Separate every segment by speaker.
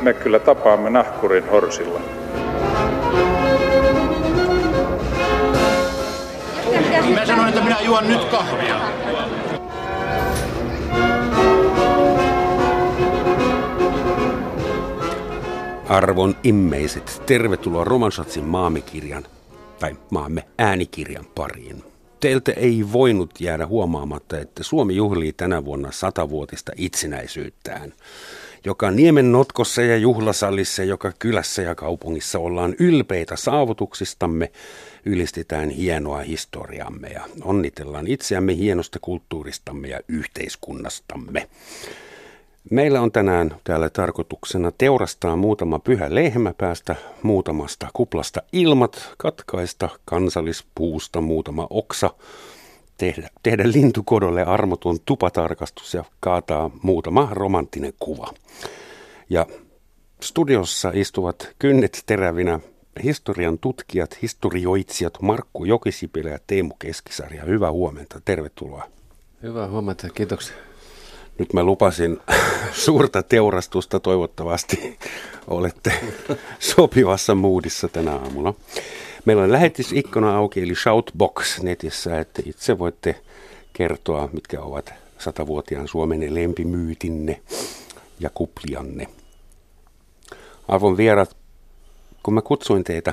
Speaker 1: me kyllä tapaamme nahkurin horsilla.
Speaker 2: Mä sanoin, että minä juon nyt kahvia.
Speaker 3: Arvon immeiset, tervetuloa Romansatsin maamikirjan tai maamme äänikirjan pariin. Teiltä ei voinut jäädä huomaamatta, että Suomi juhlii tänä vuonna satavuotista itsenäisyyttään. Joka niemen notkossa ja juhlasalissa, joka kylässä ja kaupungissa ollaan ylpeitä saavutuksistamme, ylistetään hienoa historiamme ja onnitellaan itseämme hienosta kulttuuristamme ja yhteiskunnastamme. Meillä on tänään täällä tarkoituksena teurastaa muutama pyhä lehmä, päästä muutamasta kuplasta ilmat, katkaista kansallispuusta muutama oksa, tehdä, tehdä lintukodolle armoton tupatarkastus ja kaataa muutama romanttinen kuva. Ja studiossa istuvat kynnet terävinä historian tutkijat, historioitsijat Markku Jokisipilä ja Teemu Keskisarja. Hyvää huomenta, tervetuloa.
Speaker 4: Hyvää huomenta, kiitoksia.
Speaker 3: Nyt mä lupasin suurta teurastusta, toivottavasti olette sopivassa moodissa tänä aamulla. Meillä on lähetysikkuna auki, eli Shoutbox netissä, että itse voitte kertoa, mitkä ovat satavuotiaan Suomen lempimyytinne ja kuplianne. Arvon vierat, kun mä kutsuin teitä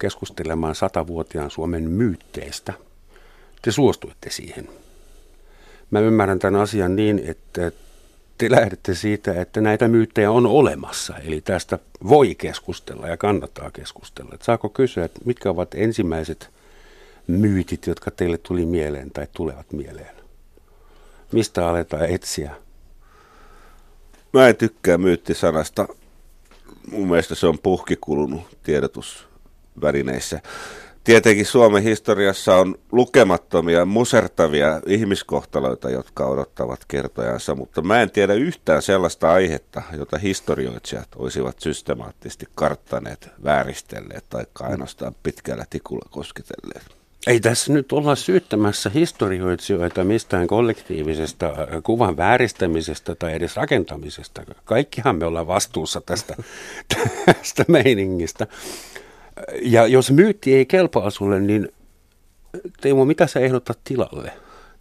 Speaker 3: keskustelemaan satavuotiaan Suomen myytteistä, te suostuitte siihen – Mä ymmärrän tämän asian niin, että te lähdette siitä, että näitä myyttejä on olemassa. Eli tästä voi keskustella ja kannattaa keskustella. Et saako kysyä, että mitkä ovat ensimmäiset myytit, jotka teille tuli mieleen tai tulevat mieleen? Mistä aletaan etsiä?
Speaker 5: Mä en tykkää myyttisanasta. Mun mielestä se on puhkikulunut tiedotusvälineissä. Tietenkin Suomen historiassa on lukemattomia musertavia ihmiskohtaloita, jotka odottavat kertojansa, mutta mä en tiedä yhtään sellaista aihetta, jota historioitsijat olisivat systemaattisesti karttaneet, vääristelleet tai ainoastaan pitkällä tikulla kosketelleet.
Speaker 3: Ei tässä nyt olla syyttämässä historioitsijoita mistään kollektiivisesta äh, kuvan vääristämisestä tai edes rakentamisesta. Kaikkihan me ollaan vastuussa tästä, tästä meiningistä. Ja jos myytti ei kelpaa sulle, niin Teemu, mitä sä ehdotat tilalle?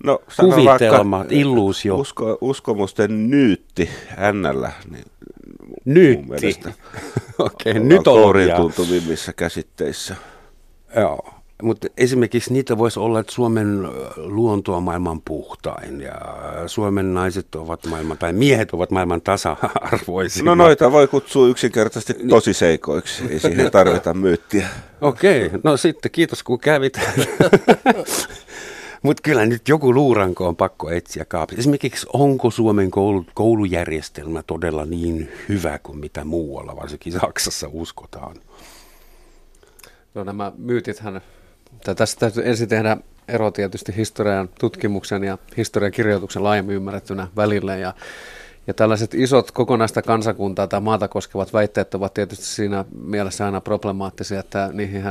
Speaker 5: No,
Speaker 3: Kuvitelma, illuusio.
Speaker 5: Usko, uskomusten nyytti NL. Niin
Speaker 3: nyytti? Okei, okay, nyt on
Speaker 5: tuntuvimmissa käsitteissä.
Speaker 3: Joo. Mutta esimerkiksi niitä voisi olla, että Suomen luonto on maailman puhtain ja Suomen naiset ovat maailman, tai miehet ovat maailman tasa-arvoisia.
Speaker 5: No noita voi kutsua yksinkertaisesti tosi seikoiksi, ei siihen tarvita myyttiä.
Speaker 3: Okei, okay. no sitten kiitos kun kävit. Mutta kyllä nyt joku luuranko on pakko etsiä kaapista. Esimerkiksi onko Suomen koulu, koulujärjestelmä todella niin hyvä kuin mitä muualla, varsinkin Saksassa uskotaan?
Speaker 4: No nämä myytithän tässä täytyy ensin tehdä ero tietysti historian tutkimuksen ja historian kirjoituksen laajemmin ymmärrettynä välille. Ja, ja tällaiset isot kokonaista kansakuntaa tai maata koskevat väitteet ovat tietysti siinä mielessä aina problemaattisia, että niihin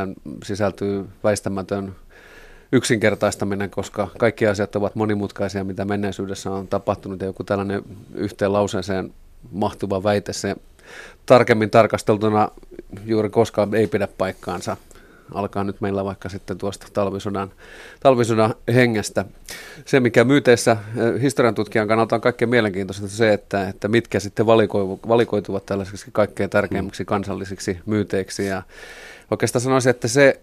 Speaker 4: sisältyy väistämätön yksinkertaistaminen, koska kaikki asiat ovat monimutkaisia, mitä menneisyydessä on tapahtunut, ja joku tällainen yhteen lauseeseen mahtuva väite, se tarkemmin tarkasteltuna juuri koskaan ei pidä paikkaansa alkaa nyt meillä vaikka sitten tuosta talvisodan, talvisodan hengestä. Se, mikä myyteissä eh, historian tutkijan kannalta on kaikkein mielenkiintoista, se, että, että mitkä sitten valikoituvat tällaisiksi kaikkein tärkeimmiksi kansallisiksi myyteiksi. Ja oikeastaan sanoisin, että se,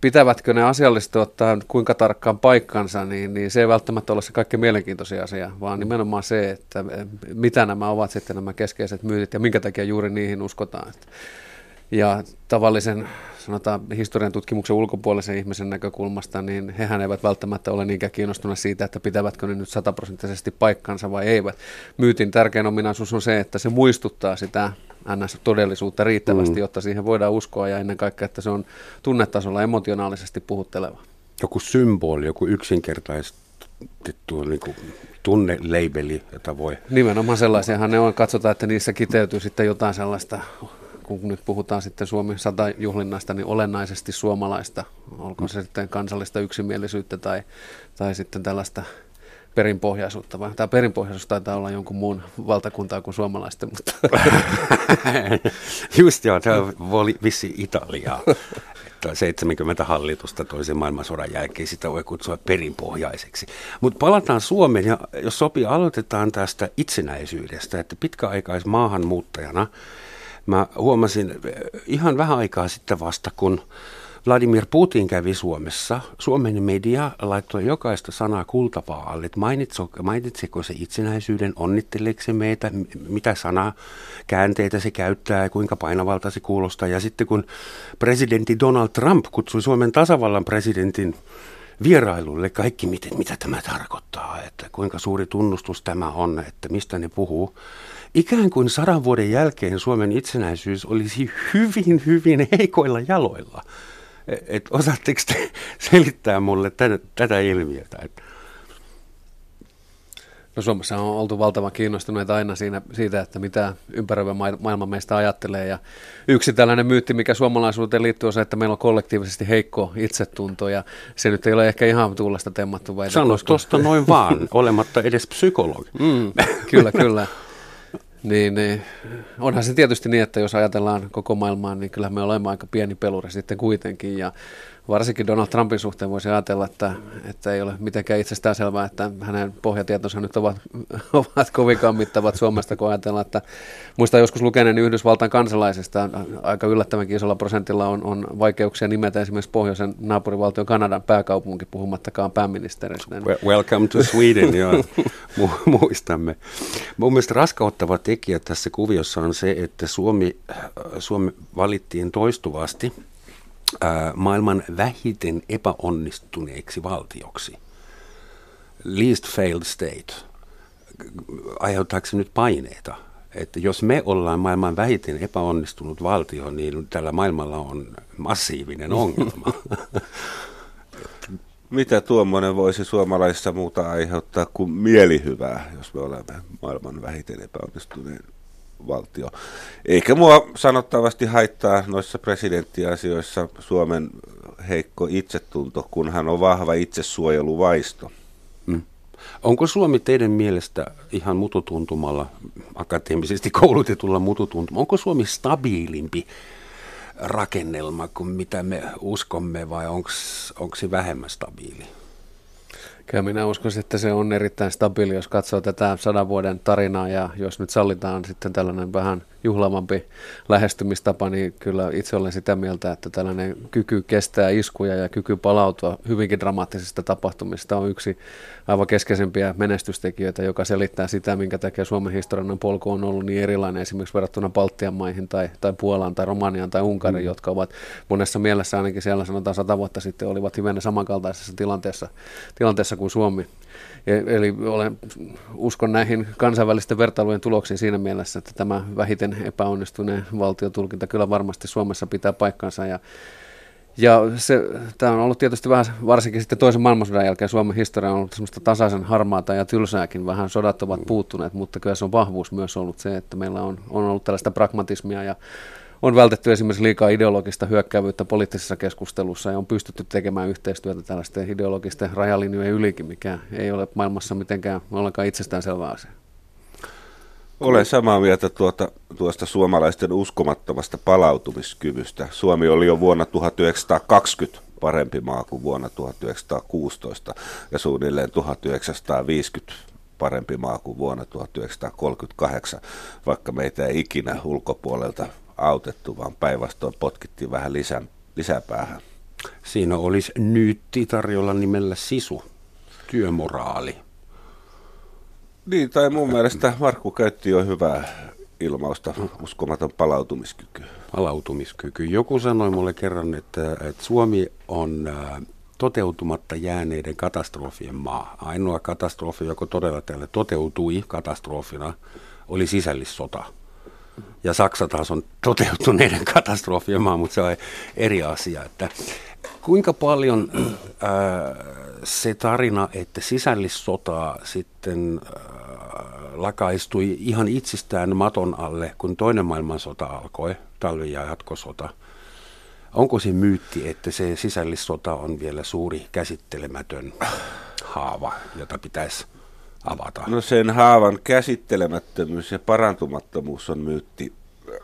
Speaker 4: pitävätkö ne asiallisesti ottaa kuinka tarkkaan paikkansa, niin, niin se ei välttämättä ole se kaikkein mielenkiintoisia asia, vaan nimenomaan se, että eh, mitä nämä ovat sitten nämä keskeiset myytit ja minkä takia juuri niihin uskotaan. Ja tavallisen sanotaan historian tutkimuksen ulkopuolisen ihmisen näkökulmasta, niin hehän eivät välttämättä ole niinkään kiinnostuneet siitä, että pitävätkö ne nyt sataprosenttisesti paikkansa vai eivät. Myytin tärkein ominaisuus on se, että se muistuttaa sitä NS-todellisuutta riittävästi, mm. jotta siihen voidaan uskoa ja ennen kaikkea, että se on tunnetasolla emotionaalisesti puhutteleva.
Speaker 3: Joku symboli, joku yksinkertaistettu niin kuin tunneleibeli, jota voi...
Speaker 4: Nimenomaan sellaisiahan ne on. Katsotaan, että niissä kiteytyy sitten jotain sellaista kun nyt puhutaan sitten Suomen sata juhlinnasta, niin olennaisesti suomalaista, olkoon se sitten kansallista yksimielisyyttä tai, tai sitten tällaista perinpohjaisuutta, vaan tämä perinpohjaisuus taitaa olla jonkun muun valtakuntaa kuin suomalaisten. Mutta.
Speaker 3: Just joo, tämä oli vissi Italiaa. 70 hallitusta toisen maailmansodan jälkeen sitä voi kutsua perinpohjaiseksi. Mutta palataan Suomeen ja jos sopii, aloitetaan tästä itsenäisyydestä, että pitkäaikaismaahanmuuttajana mä huomasin ihan vähän aikaa sitten vasta, kun Vladimir Putin kävi Suomessa. Suomen media laittoi jokaista sanaa kultavaalle. Mainitseko se itsenäisyyden, onnitteleeko meitä, mitä sanaa käänteitä se käyttää ja kuinka painavalta se kuulostaa. Ja sitten kun presidentti Donald Trump kutsui Suomen tasavallan presidentin vierailulle kaikki, miten, mitä tämä tarkoittaa, että kuinka suuri tunnustus tämä on, että mistä ne puhuu. Ikään kuin sadan vuoden jälkeen Suomen itsenäisyys olisi hyvin, hyvin heikoilla jaloilla. Et osaatteko te selittää mulle tätä, tätä ilmiötä?
Speaker 4: No Suomessa on oltu valtavan kiinnostuneita aina siinä, siitä, että mitä ympäröivä maailma meistä ajattelee. Ja yksi tällainen myytti, mikä suomalaisuuteen liittyy, on se, että meillä on kollektiivisesti heikko itsetunto. Ja se nyt ei ole ehkä ihan tuulesta temmattu.
Speaker 3: Sano koska... tuosta noin vaan, olematta edes psykologi.
Speaker 4: Mm, kyllä, kyllä. Niin, niin, onhan se tietysti niin, että jos ajatellaan koko maailmaa, niin kyllä me olemme aika pieni peluri sitten kuitenkin. Ja varsinkin Donald Trumpin suhteen voisi ajatella, että, että ei ole mitenkään itsestään selvää, että hänen pohjatietonsa nyt ovat, ovat kovinkaan mittavat Suomesta, kun ajatellaan, että muista joskus lukeneen Yhdysvaltain kansalaisista aika yllättävänkin isolla prosentilla on, on vaikeuksia nimetä esimerkiksi pohjoisen naapurivaltion Kanadan pääkaupunki, puhumattakaan pääministeristä.
Speaker 3: Welcome to Sweden, joo, muistamme. Mun mielestä raskauttava tekijä tässä kuviossa on se, että Suomi, Suomi valittiin toistuvasti – maailman vähiten epäonnistuneeksi valtioksi. Least failed state. Aiheuttaako se nyt paineita? Että jos me ollaan maailman vähiten epäonnistunut valtio, niin tällä maailmalla on massiivinen ongelma.
Speaker 5: Mitä tuommoinen voisi suomalaisissa muuta aiheuttaa kuin mielihyvää, jos me olemme maailman vähiten epäonnistuneen valtio. Eikä mua sanottavasti haittaa noissa presidenttiasioissa Suomen heikko itsetunto, kun hän on vahva itsesuojeluvaisto. Mm.
Speaker 3: Onko Suomi teidän mielestä ihan mututuntumalla, akateemisesti koulutetulla mututuntumalla, onko Suomi stabiilimpi rakennelma kuin mitä me uskomme vai onko se vähemmän stabiili?
Speaker 4: Kyllä minä uskon, että se on erittäin stabiili, jos katsoo tätä sadan vuoden tarinaa ja jos nyt sallitaan sitten tällainen vähän juhlavampi lähestymistapa, niin kyllä itse olen sitä mieltä, että tällainen kyky kestää iskuja ja kyky palautua hyvinkin dramaattisista tapahtumista on yksi aivan keskeisempiä menestystekijöitä, joka selittää sitä, minkä takia Suomen historiallinen polku on ollut niin erilainen esimerkiksi verrattuna Baltian maihin tai, tai Puolaan tai Romaniaan tai Unkariin, mm. jotka ovat monessa mielessä ainakin siellä sanotaan sata vuotta sitten olivat hyvin samankaltaisessa tilanteessa, tilanteessa kuin Suomi. Eli olen, uskon näihin kansainvälisten vertailujen tuloksiin siinä mielessä, että tämä vähiten epäonnistuneen valtiotulkinta kyllä varmasti Suomessa pitää paikkansa. Ja, ja se, tämä on ollut tietysti vähän, varsinkin sitten toisen maailmansodan jälkeen Suomen historia on ollut semmoista tasaisen harmaata ja tylsääkin, vähän sodat ovat puuttuneet, mutta kyllä se on vahvuus myös ollut se, että meillä on, on ollut tällaista pragmatismia ja on vältetty esimerkiksi liikaa ideologista hyökkäävyyttä poliittisessa keskustelussa ja on pystytty tekemään yhteistyötä tällaisten ideologisten rajalinjojen ylikin, mikä ei ole maailmassa mitenkään ollenkaan itsestäänselvä asia.
Speaker 5: Olen samaa mieltä tuota, tuosta suomalaisten uskomattomasta palautumiskyvystä. Suomi oli jo vuonna 1920 parempi maa kuin vuonna 1916 ja suunnilleen 1950 parempi maa kuin vuonna 1938, vaikka meitä ei ikinä ulkopuolelta autettu, vaan päinvastoin potkittiin vähän lisä, lisäpäähän.
Speaker 3: Siinä olisi nyytti tarjolla nimellä sisu, työmoraali.
Speaker 5: Niin, tai mun mielestä Markku käytti jo hyvää ilmausta, uskomaton palautumiskyky.
Speaker 3: Palautumiskyky. Joku sanoi mulle kerran, että, että Suomi on toteutumatta jääneiden katastrofien maa. Ainoa katastrofi, joka todella tälle toteutui katastrofina, oli sisällissota ja Saksa taas on toteutuneiden katastrofien maa, mutta se on eri asia. Että kuinka paljon ää, äh, se tarina, että sisällissotaa sitten ää, äh, lakaistui ihan itsestään maton alle, kun toinen maailmansota alkoi, talvi- ja jatkosota, onko se myytti, että se sisällissota on vielä suuri käsittelemätön haava, jota pitäisi avata?
Speaker 5: No sen haavan käsittelemättömyys ja parantumattomuus on myytti.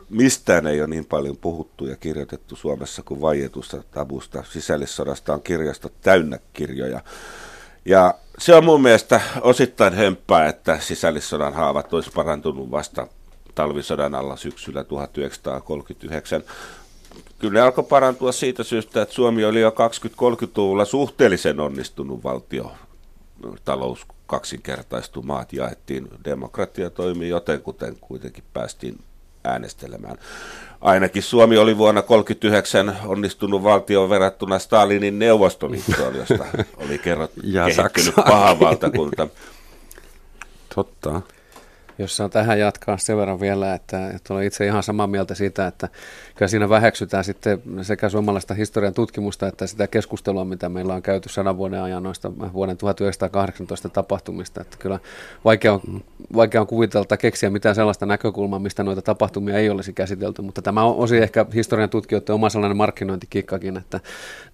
Speaker 5: Mistään ei ole niin paljon puhuttu ja kirjoitettu Suomessa kuin vaietusta tabusta. Sisällissodasta on kirjasto täynnä kirjoja. Ja se on mun mielestä osittain hömppää, että sisällissodan haavat olisi parantunut vasta talvisodan alla syksyllä 1939. Kyllä ne alkoi parantua siitä syystä, että Suomi oli jo 20-30-luvulla suhteellisen onnistunut valtio. Talous kaksinkertaistui, maat jaettiin, demokratia toimii jotenkuten kuitenkin päästiin äänestelemään. Ainakin Suomi oli vuonna 1939 onnistunut valtio verrattuna Stalinin Neuvostoliittoon, josta oli kerrottu kehittynyt paha valtakunta.
Speaker 3: Totta
Speaker 4: jos saan tähän jatkaa sen verran vielä, että, että olen itse ihan samaa mieltä siitä, että kyllä siinä väheksytään sitten sekä suomalaista historian tutkimusta että sitä keskustelua, mitä meillä on käyty sadan vuoden ajan noista vuoden 1918 tapahtumista. Että kyllä vaikea on, vaikea on kuvitella tai keksiä mitään sellaista näkökulmaa, mistä noita tapahtumia ei olisi käsitelty, mutta tämä on osi ehkä historian tutkijoiden oma sellainen markkinointikikkakin, että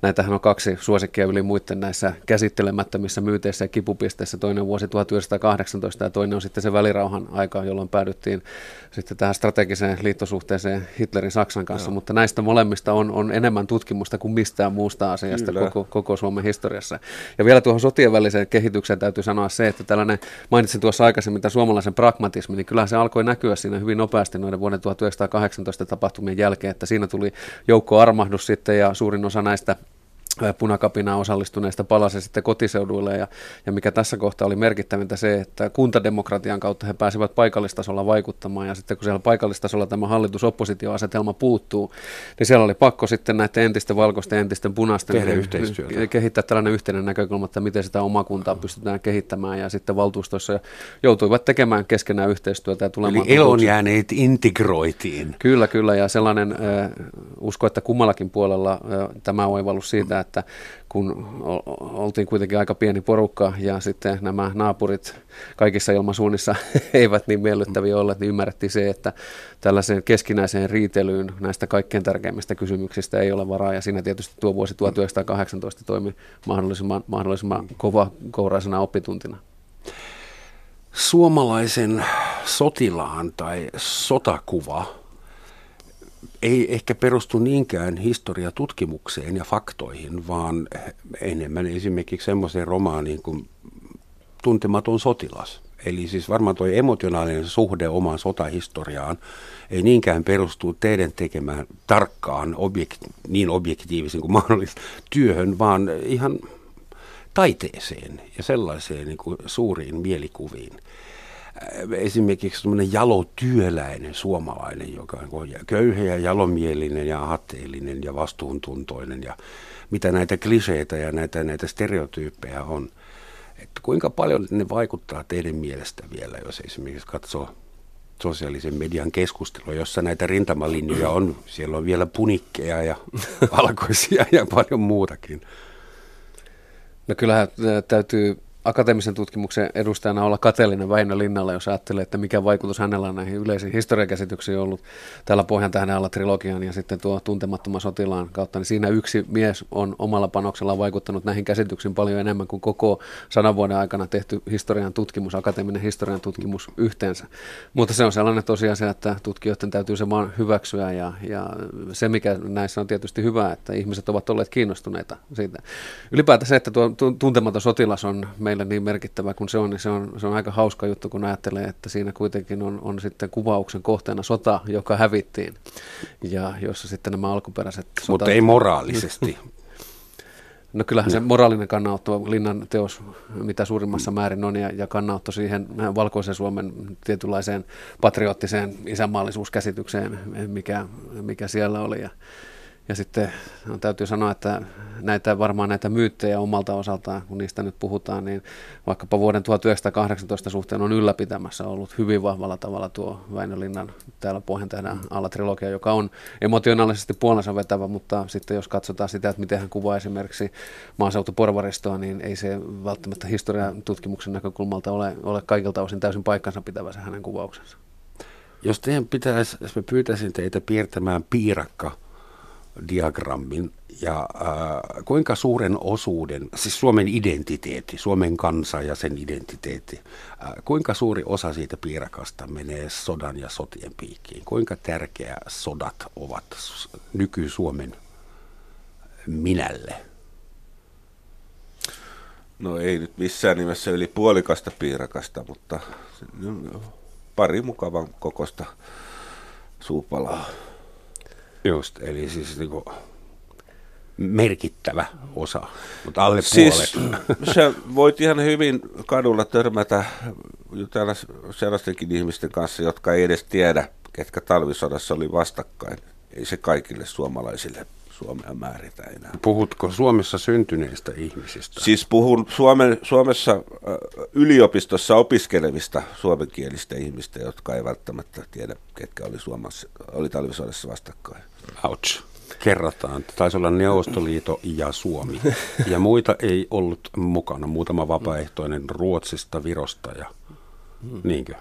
Speaker 4: näitähän on kaksi suosikkia yli muiden näissä käsittelemättömissä myyteissä ja kipupisteissä. Toinen vuosi 1918 ja toinen on sitten se välirauhan aika, jolloin päädyttiin sitten tähän strategiseen liittosuhteeseen Hitlerin Saksan kanssa, Joo. mutta näistä molemmista on, on enemmän tutkimusta kuin mistään muusta asiasta koko, koko Suomen historiassa. Ja vielä tuohon sotien väliseen kehitykseen täytyy sanoa se, että tällainen, mainitsin tuossa aikaisemmin tämän suomalaisen pragmatismin, niin kyllähän se alkoi näkyä siinä hyvin nopeasti noiden vuoden 1918 tapahtumien jälkeen, että siinä tuli joukko armahdus sitten ja suurin osa näistä punakapinaan osallistuneista palasi sitten kotiseuduille ja, ja mikä tässä kohtaa oli merkittävintä se, että kuntademokratian kautta he pääsivät paikallistasolla vaikuttamaan ja sitten kun siellä paikallistasolla tämä hallitus-oppositioasetelma puuttuu, niin siellä oli pakko sitten näiden entisten valkoisten ja entisten punaisten
Speaker 3: Tehdä yhteistyötä.
Speaker 4: kehittää tällainen yhteinen näkökulma, että miten sitä omakuntaa pystytään kehittämään ja sitten valtuustoissa joutuivat tekemään keskenään yhteistyötä ja tulemaan.
Speaker 3: Eli elonjääneet integroitiin.
Speaker 4: Kyllä, kyllä ja sellainen äh, usko, että kummallakin puolella äh, tämä oivallus siitä, että kun oltiin kuitenkin aika pieni porukka ja sitten nämä naapurit kaikissa ilmasuunnissa eivät niin miellyttäviä olleet, niin ymmärrettiin se, että tällaiseen keskinäiseen riitelyyn näistä kaikkein tärkeimmistä kysymyksistä ei ole varaa. Ja siinä tietysti tuo vuosi 1918 toimi mahdollisimman, mahdollisimman kova kouraisena oppituntina.
Speaker 3: Suomalaisen sotilaan tai sotakuva ei ehkä perustu niinkään historiatutkimukseen ja faktoihin, vaan enemmän esimerkiksi semmoiseen romaaniin kuin Tuntematon sotilas. Eli siis varmaan tuo emotionaalinen suhde omaan sotahistoriaan ei niinkään perustu teidän tekemään tarkkaan, objekt, niin objektiivisen kuin mahdollista työhön, vaan ihan taiteeseen ja sellaiseen niin kuin suuriin mielikuviin. Äh, esimerkiksi semmoinen jalotyöläinen suomalainen, joka on köyhä ja jalomielinen ja aatteellinen ja vastuuntuntoinen ja mitä näitä kliseitä ja näitä, näitä stereotyyppejä on. Että kuinka paljon ne vaikuttaa teidän mielestä vielä, jos esimerkiksi katsoo sosiaalisen median keskustelua, jossa näitä rintamalinjoja on. Siellä on vielä punikkeja ja valkoisia ja paljon muutakin.
Speaker 4: No kyllähän täytyy akateemisen tutkimuksen edustajana olla kateellinen Väinö Linnalla, jos ajattelee, että mikä vaikutus hänellä on näihin yleisiin historiakäsityksiin ollut täällä Pohjan tähden alla trilogian ja sitten tuo tuntemattoman sotilaan kautta, niin siinä yksi mies on omalla panoksella vaikuttanut näihin käsityksiin paljon enemmän kuin koko sadan vuoden aikana tehty historian tutkimus, akateeminen historian tutkimus yhteensä. Mutta se on sellainen tosiasia, että tutkijoiden täytyy se vaan hyväksyä ja, ja se, mikä näissä on tietysti hyvä, että ihmiset ovat olleet kiinnostuneita siitä. Ylipäätään se, että tuo tuntematon sotilas on meille niin merkittävä kuin se on, niin se on, se on aika hauska juttu, kun ajattelee, että siinä kuitenkin on, on sitten kuvauksen kohteena sota, joka hävittiin, ja jossa sitten nämä alkuperäiset
Speaker 3: sotat... Mutta ei moraalisesti.
Speaker 4: No kyllähän se moraalinen kannanotto, Linnan teos, mitä suurimmassa määrin on, ja, ja kannanotto siihen valkoisen Suomen tietynlaiseen patriottiseen isänmaallisuuskäsitykseen, mikä, mikä siellä oli. Ja, ja sitten no, täytyy sanoa, että näitä, varmaan näitä myyttejä omalta osaltaan, kun niistä nyt puhutaan, niin vaikkapa vuoden 1918 suhteen on ylläpitämässä ollut hyvin vahvalla tavalla tuo Väinö Linnan täällä Pohjantähden alla trilogia, joka on emotionaalisesti puolensa vetävä, mutta sitten jos katsotaan sitä, että miten hän kuvaa esimerkiksi maaseutuporvaristoa, niin ei se välttämättä historian tutkimuksen näkökulmalta ole, ole kaikilta osin täysin paikkansa pitävä se hänen kuvauksensa.
Speaker 3: Jos teidän pitäisi, jos mä pyytäisin teitä piirtämään piirakka diagrammin, Ja äh, kuinka suuren osuuden, siis Suomen identiteetti, Suomen kansa ja sen identiteetti, äh, kuinka suuri osa siitä piirakasta menee sodan ja sotien piikkiin? Kuinka tärkeä sodat ovat nyky-Suomen minälle?
Speaker 5: No ei nyt missään nimessä yli puolikasta piirakasta, mutta pari mukavan kokosta suupalaa.
Speaker 3: Just, eli siis niin kuin merkittävä osa, mutta alle
Speaker 5: siis,
Speaker 3: puolet.
Speaker 5: Sä voit ihan hyvin kadulla törmätä jutella sellaistenkin ihmisten kanssa, jotka ei edes tiedä, ketkä talvisodassa oli vastakkain. Ei se kaikille suomalaisille Suomea määritä enää.
Speaker 3: Puhutko Suomessa syntyneistä ihmisistä?
Speaker 5: Siis puhun Suomen, Suomessa yliopistossa opiskelevista suomenkielistä ihmistä, jotka ei välttämättä tiedä, ketkä oli, Suomessa, oli talvisodassa vastakkain.
Speaker 3: Ouch. Kerrataan. Taisi olla Neuvostoliito ja Suomi. Ja muita ei ollut mukana. Muutama vapaaehtoinen Ruotsista, Virosta ja niinkö?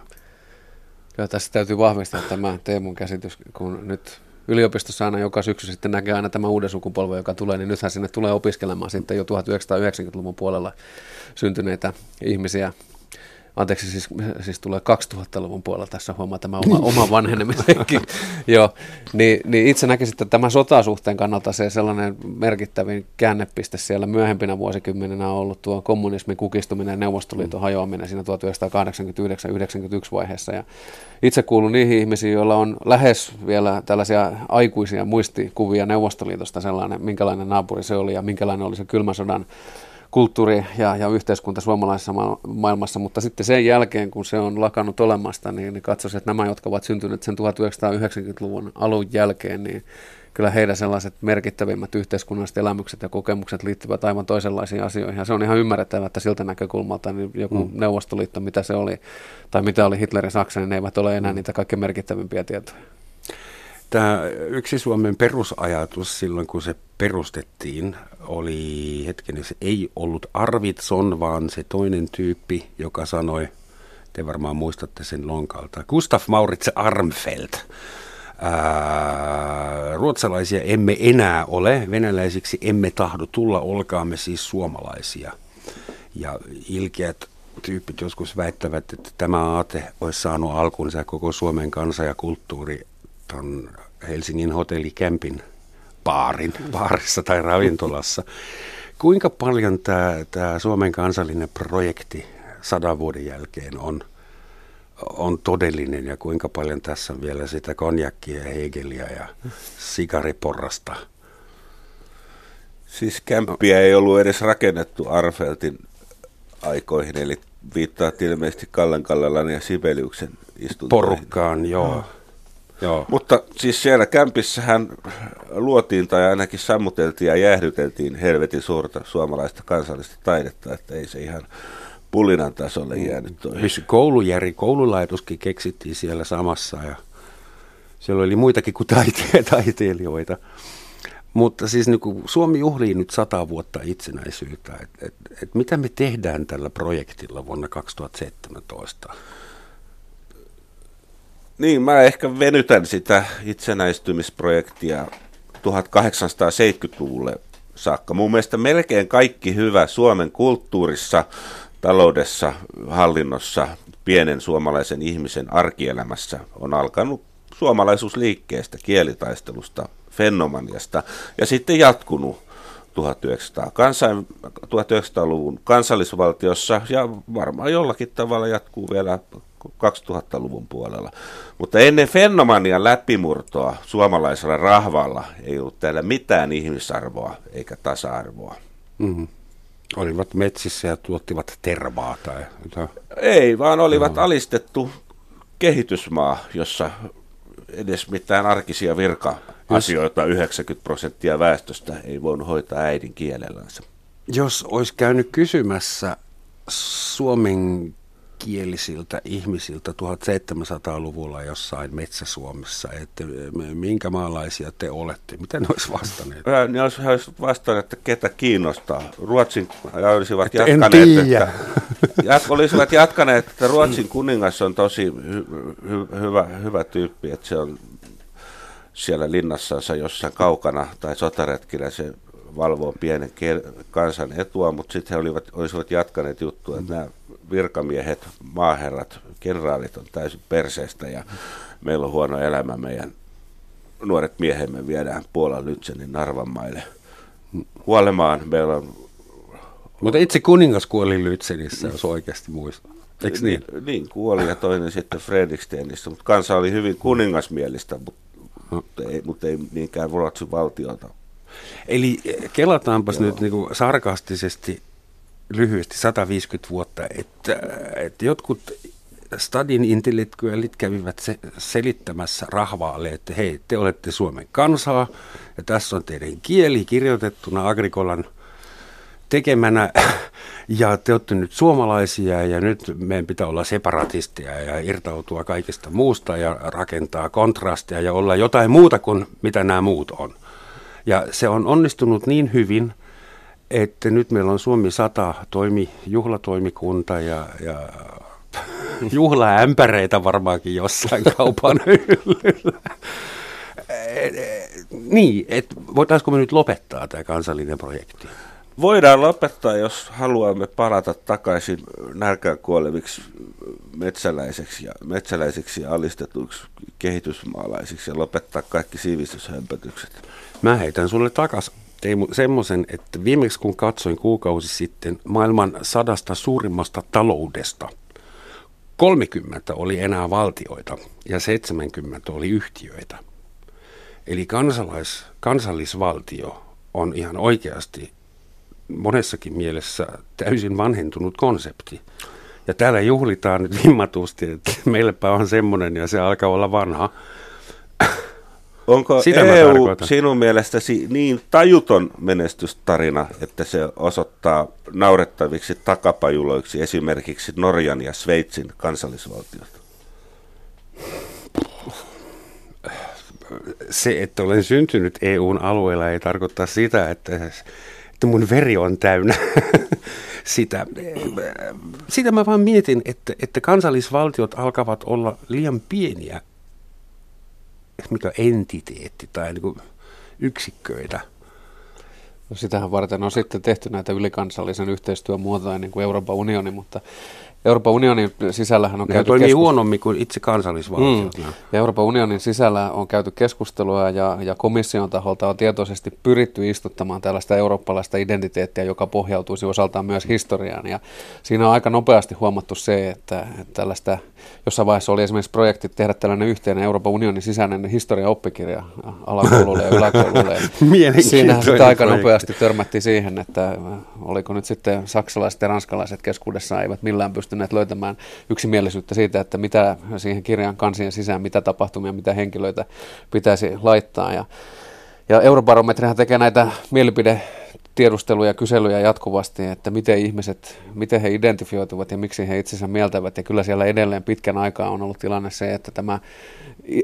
Speaker 4: Kyllä tässä täytyy vahvistaa tämä Teemun käsitys, kun nyt yliopistossa aina joka syksy sitten näkee aina tämä uuden sukupolven, joka tulee, niin nythän sinne tulee opiskelemaan sitten jo 1990-luvun puolella syntyneitä ihmisiä. Anteeksi, siis, siis tulee 2000-luvun puolella tässä huomaa tämä oma, oma vanhenemisenkin. Joo, niin, niin itse näkisin, että tämä sotasuhteen kannalta se sellainen merkittävin käännepiste siellä myöhempinä vuosikymmeninä on ollut tuo kommunismin kukistuminen ja Neuvostoliiton hajoaminen siinä 1989-1991 vaiheessa. Ja itse kuulun niihin ihmisiin, joilla on lähes vielä tällaisia aikuisia muistikuvia Neuvostoliitosta sellainen, minkälainen naapuri se oli ja minkälainen oli se kylmän sodan kulttuuri ja, ja yhteiskunta suomalaisessa maailmassa, mutta sitten sen jälkeen, kun se on lakannut olemasta, niin, niin katsoisin, että nämä, jotka ovat syntyneet sen 1990-luvun alun jälkeen, niin kyllä heidän sellaiset merkittävimmät yhteiskunnalliset elämykset ja kokemukset liittyvät aivan toisenlaisiin asioihin. Ja se on ihan ymmärrettävää, että siltä näkökulmalta niin joku mm. Neuvostoliitto, mitä se oli, tai mitä oli Hitlerin Saksa, niin ne eivät ole enää mm. niitä kaikkein merkittävimpiä tietoja.
Speaker 3: Tämä yksi Suomen perusajatus silloin, kun se perustettiin, oli, hetkinen, se ei ollut Arvitson, vaan se toinen tyyppi, joka sanoi, te varmaan muistatte sen lonkalta, Gustav Mauritz Armfeld. Ää, ruotsalaisia emme enää ole, venäläisiksi emme tahdo tulla, olkaamme siis suomalaisia. Ja ilkeät tyypit joskus väittävät, että tämä aate olisi saanut alkunsa koko Suomen kansa ja kulttuuri ton Helsingin hotellikämpin baarin, baarissa tai ravintolassa. Kuinka paljon tämä, tämä Suomen kansallinen projekti sadan vuoden jälkeen on, on todellinen ja kuinka paljon tässä on vielä sitä konjakkia ja Hegelia ja sigariporrasta?
Speaker 5: Siis kämppiä ei ollut edes rakennettu Arfeltin aikoihin, eli viittaa ilmeisesti Kallen Kallelan ja Sibeliuksen istuntoihin.
Speaker 3: Porukkaan, joo.
Speaker 5: Joo. Mutta siis siellä kämpissähän luotiin tai ainakin sammuteltiin ja jäähdyteltiin helvetin suurta suomalaista kansallista taidetta, että ei se ihan pulinan tasolle mm. jäänyt toi.
Speaker 3: Koulujäri, koululaituskin keksittiin siellä samassa ja siellä oli muitakin kuin taite- taiteilijoita. Mutta siis niin kuin Suomi juhlii nyt sata vuotta itsenäisyyttä. Et, et, et mitä me tehdään tällä projektilla vuonna 2017?
Speaker 5: Niin, mä ehkä venytän sitä itsenäistymisprojektia 1870-luvulle saakka. Mun mielestä melkein kaikki hyvä Suomen kulttuurissa, taloudessa, hallinnossa, pienen suomalaisen ihmisen arkielämässä on alkanut suomalaisuusliikkeestä, kielitaistelusta, fenomaniasta ja sitten jatkunut 1900, kansain, 1900-luvun kansallisvaltiossa ja varmaan jollakin tavalla jatkuu vielä 2000-luvun puolella. Mutta ennen Fenomanian läpimurtoa suomalaisella rahvalla ei ollut täällä mitään ihmisarvoa eikä tasa-arvoa.
Speaker 3: Mm-hmm. Olivat metsissä ja tuottivat tervaa tai jotain?
Speaker 5: Ei, vaan olivat mm-hmm. alistettu kehitysmaa, jossa edes mitään arkisia virka-asioita 90 prosenttia väestöstä ei voinut hoitaa äidin kielellänsä.
Speaker 3: Jos olisi käynyt kysymässä suomen kielisiltä ihmisiltä 1700-luvulla jossain Metsä-Suomessa, että minkä maalaisia te olette? Miten ne olisi vastanneet?
Speaker 5: Ne olisi, vastanneet, että ketä kiinnostaa. Ruotsin ja olisivat että jatkaneet, että, jat, olisivat jatkaneet, että Ruotsin kuningas on tosi hy, hy, hyvä, hyvä tyyppi, että se on siellä linnassansa jossain kaukana tai sotaretkillä se valvoa pienen kansan etua, mutta sitten he olivat, olisivat jatkaneet juttua, että nämä virkamiehet, maaherrat, kenraalit on täysin perseestä ja meillä on huono elämä, meidän nuoret miehemme viedään Puolan Lytsenin Narvan maille kuolemaan. Meillä on
Speaker 3: mutta itse kuningas kuoli Lytsenissä, jos oikeasti muistaa. Eikö niin?
Speaker 5: niin? Niin, kuoli ja toinen sitten Fredrikstenissä, mutta kansa oli hyvin kuningasmielistä, mutta, mutta, ei, mutta ei niinkään Ruotsin valtiota.
Speaker 3: Eli kelataanpas Joo. nyt niin sarkastisesti lyhyesti 150 vuotta, että, että jotkut stadin intellektuellit kävivät se, selittämässä rahvaalle, että hei, te olette Suomen kansaa ja tässä on teidän kieli kirjoitettuna Agrikolan – tekemänä ja te olette nyt suomalaisia ja nyt meidän pitää olla separatisteja ja irtautua kaikesta muusta ja rakentaa kontrastia ja olla jotain muuta kuin mitä nämä muut on. Ja se on onnistunut niin hyvin, että nyt meillä on Suomi 100 toimi, juhlatoimikunta ja, ja juhlaämpäreitä varmaankin jossain kaupan hyllyllä. niin, että voitaisiko me nyt lopettaa tämä kansallinen projekti?
Speaker 5: Voidaan lopettaa, jos haluamme palata takaisin nälkään kuoleviksi metsäläiseksi ja, metsäläisiksi ja alistetuiksi kehitysmaalaisiksi ja lopettaa kaikki sivistyshömpötykset.
Speaker 3: Mä heitän sulle takas tein semmoisen, että viimeksi kun katsoin kuukausi sitten maailman sadasta suurimmasta taloudesta, 30 oli enää valtioita ja 70 oli yhtiöitä. Eli kansalais, kansallisvaltio on ihan oikeasti monessakin mielessä täysin vanhentunut konsepti. Ja täällä juhlitaan nyt vimmatusti, että meilläpä on semmoinen ja se alkaa olla vanha.
Speaker 5: Onko Sitä EU sinun mielestäsi niin tajuton menestystarina, että se osoittaa naurettaviksi takapajuloiksi esimerkiksi Norjan ja Sveitsin kansallisvaltiot?
Speaker 3: Se, että olen syntynyt EUn alueella ei tarkoita sitä, että että mun veri on täynnä sitä. Sitä mä vaan mietin, että, että kansallisvaltiot alkavat olla liian pieniä, mikä entiteetti tai niin yksikköitä.
Speaker 4: No sitähän varten on sitten tehty näitä ylikansallisen yhteistyön muotoja, niin kuin Euroopan unioni, mutta Euroopan unionin sisällähän on
Speaker 3: ne
Speaker 4: käyty
Speaker 3: toimii keskustelu. huonommin kuin itse kansallisvaltiot. Mm.
Speaker 4: Ja Euroopan unionin sisällä on käyty keskustelua ja, ja komission taholta on tietoisesti pyritty istuttamaan tällaista eurooppalaista identiteettiä, joka pohjautuisi osaltaan myös historiaan. Ja siinä on aika nopeasti huomattu se, että, että tällaista, jossain vaiheessa oli esimerkiksi projekti tehdä tällainen yhteinen Euroopan unionin sisäinen historia-oppikirja alakoululle ja yläkoululle. Siinä sitä aika nopeasti törmättiin siihen, että oliko nyt sitten saksalaiset ja ranskalaiset keskuudessa eivät millään pysty pystyneet löytämään yksimielisyyttä siitä, että mitä siihen kirjan kansien sisään, mitä tapahtumia, mitä henkilöitä pitäisi laittaa. Ja, ja Eurobarometrihan tekee näitä mielipide tiedusteluja ja kyselyjä jatkuvasti, että miten ihmiset, miten he identifioituvat ja miksi he itsensä mieltävät. Ja kyllä siellä edelleen pitkän aikaa on ollut tilanne se, että tämä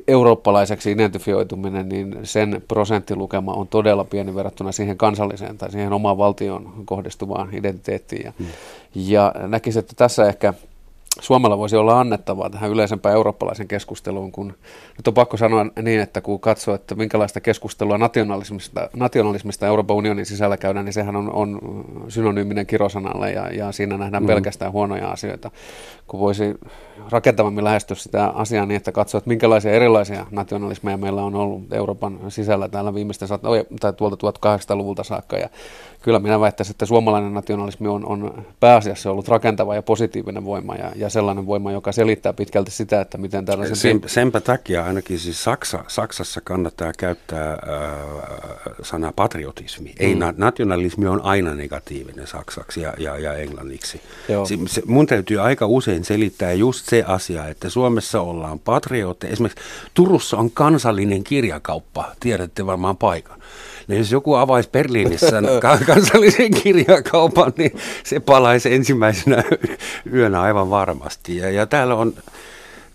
Speaker 4: eurooppalaiseksi identifioituminen, niin sen prosenttilukema on todella pieni verrattuna siihen kansalliseen tai siihen omaan valtion kohdistuvaan identiteettiin. Ja, hmm. ja näkisin, että tässä ehkä Suomella voisi olla annettavaa tähän yleisempään eurooppalaisen keskusteluun, kun nyt on pakko sanoa niin, että kun katsoo, että minkälaista keskustelua nationalismista, nationalismista Euroopan unionin sisällä käydään, niin sehän on, on synonyyminen kirosanalle ja, ja siinä nähdään mm. pelkästään huonoja asioita. Kun voisi rakentavammin lähestyä sitä asiaa niin, että katsoo, että minkälaisia erilaisia nationalismeja meillä on ollut Euroopan sisällä täällä viimeisten sata, tai tuolta 1800-luvulta saakka ja kyllä minä väittäisin, että suomalainen nationalismi on, on pääasiassa ollut rakentava ja positiivinen voima ja, ja sellainen voima, joka selittää pitkälti sitä, että miten tällaisen...
Speaker 3: Sen, senpä takia ainakin siis Saksa, Saksassa kannattaa käyttää äh, sanaa patriotismi. Ei, mm. na, nationalismi on aina negatiivinen saksaksi ja, ja, ja englanniksi. Se, se, mun täytyy aika usein selittää just se asia, että Suomessa ollaan patriootteja. Esimerkiksi Turussa on kansallinen kirjakauppa, tiedätte varmaan paikan. Niin jos joku avaisi Berliinissä kansallisen kirjakaupan, niin se palaisi ensimmäisenä yönä aivan varmasti. Ja, ja täällä on,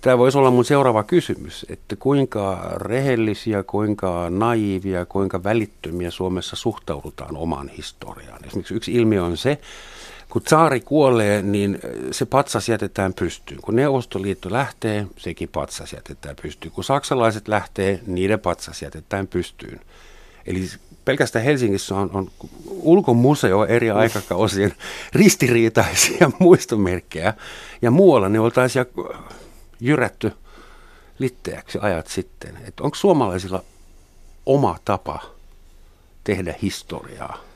Speaker 3: tämä voisi olla mun seuraava kysymys, että kuinka rehellisiä, kuinka naiivia, kuinka välittömiä Suomessa suhtaudutaan omaan historiaan. Esimerkiksi yksi ilmiö on se, kun tsaari kuolee, niin se patsas jätetään pystyyn. Kun Neuvostoliitto lähtee, sekin patsas jätetään pystyyn. Kun saksalaiset lähtee, niiden patsas jätetään pystyyn. Eli pelkästään Helsingissä on, on ulkomuseo eri aikakausien ristiriitaisia muistomerkkejä, ja muualla ne oltaisiin jyrätty litteäksi ajat sitten. Onko suomalaisilla oma tapa tehdä historiaa?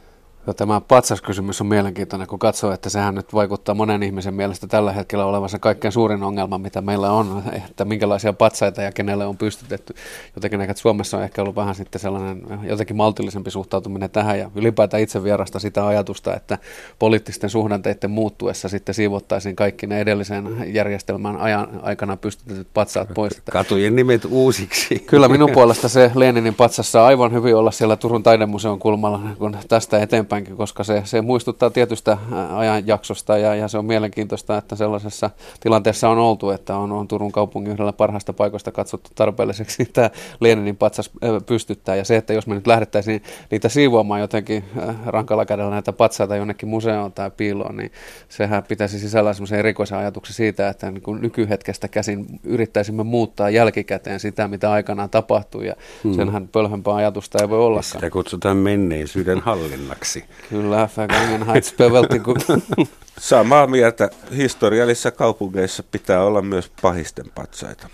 Speaker 4: Tämä patsaskysymys on mielenkiintoinen, kun katsoo, että sehän nyt vaikuttaa monen ihmisen mielestä tällä hetkellä olevan se kaikkein suurin ongelma, mitä meillä on, että minkälaisia patsaita ja kenelle on pystytetty. Jotenkin että Suomessa on ehkä ollut vähän sitten sellainen jotenkin maltillisempi suhtautuminen tähän ja ylipäätään itse vierasta sitä ajatusta, että poliittisten suhdanteiden muuttuessa sitten siivottaisiin kaikki ne edellisen järjestelmän ajan aikana pystytetyt patsaat pois.
Speaker 3: Katujen nimet uusiksi.
Speaker 4: Kyllä minun puolesta se Leninin patsassa aivan hyvin olla siellä Turun taidemuseon kulmalla, kun tästä eteenpäin eteenpäinkin, koska se, se muistuttaa tietystä ajanjaksosta ja, ja se on mielenkiintoista, että sellaisessa tilanteessa on oltu, että on, on Turun kaupungin yhdellä parhaista paikoista katsottu tarpeelliseksi tämä Leninin patsas pystyttää. Ja se, että jos me nyt lähdettäisiin niitä siivoamaan jotenkin rankalla kädellä näitä patsaita jonnekin museoon tai piiloon, niin sehän pitäisi sisällä semmoisen erikoisen ajatuksen siitä, että niin kuin nykyhetkestä käsin yrittäisimme muuttaa jälkikäteen sitä, mitä aikanaan tapahtui. Ja hmm. senhän pölhempää ajatusta ei voi ollakaan.
Speaker 3: Sitä kutsutaan menneisyyden hallinnaksi.
Speaker 4: Kyllä, Vergangenheitsbevelti.
Speaker 5: Samaa mieltä. Historiallisissa kaupungeissa pitää olla myös pahisten patsaita.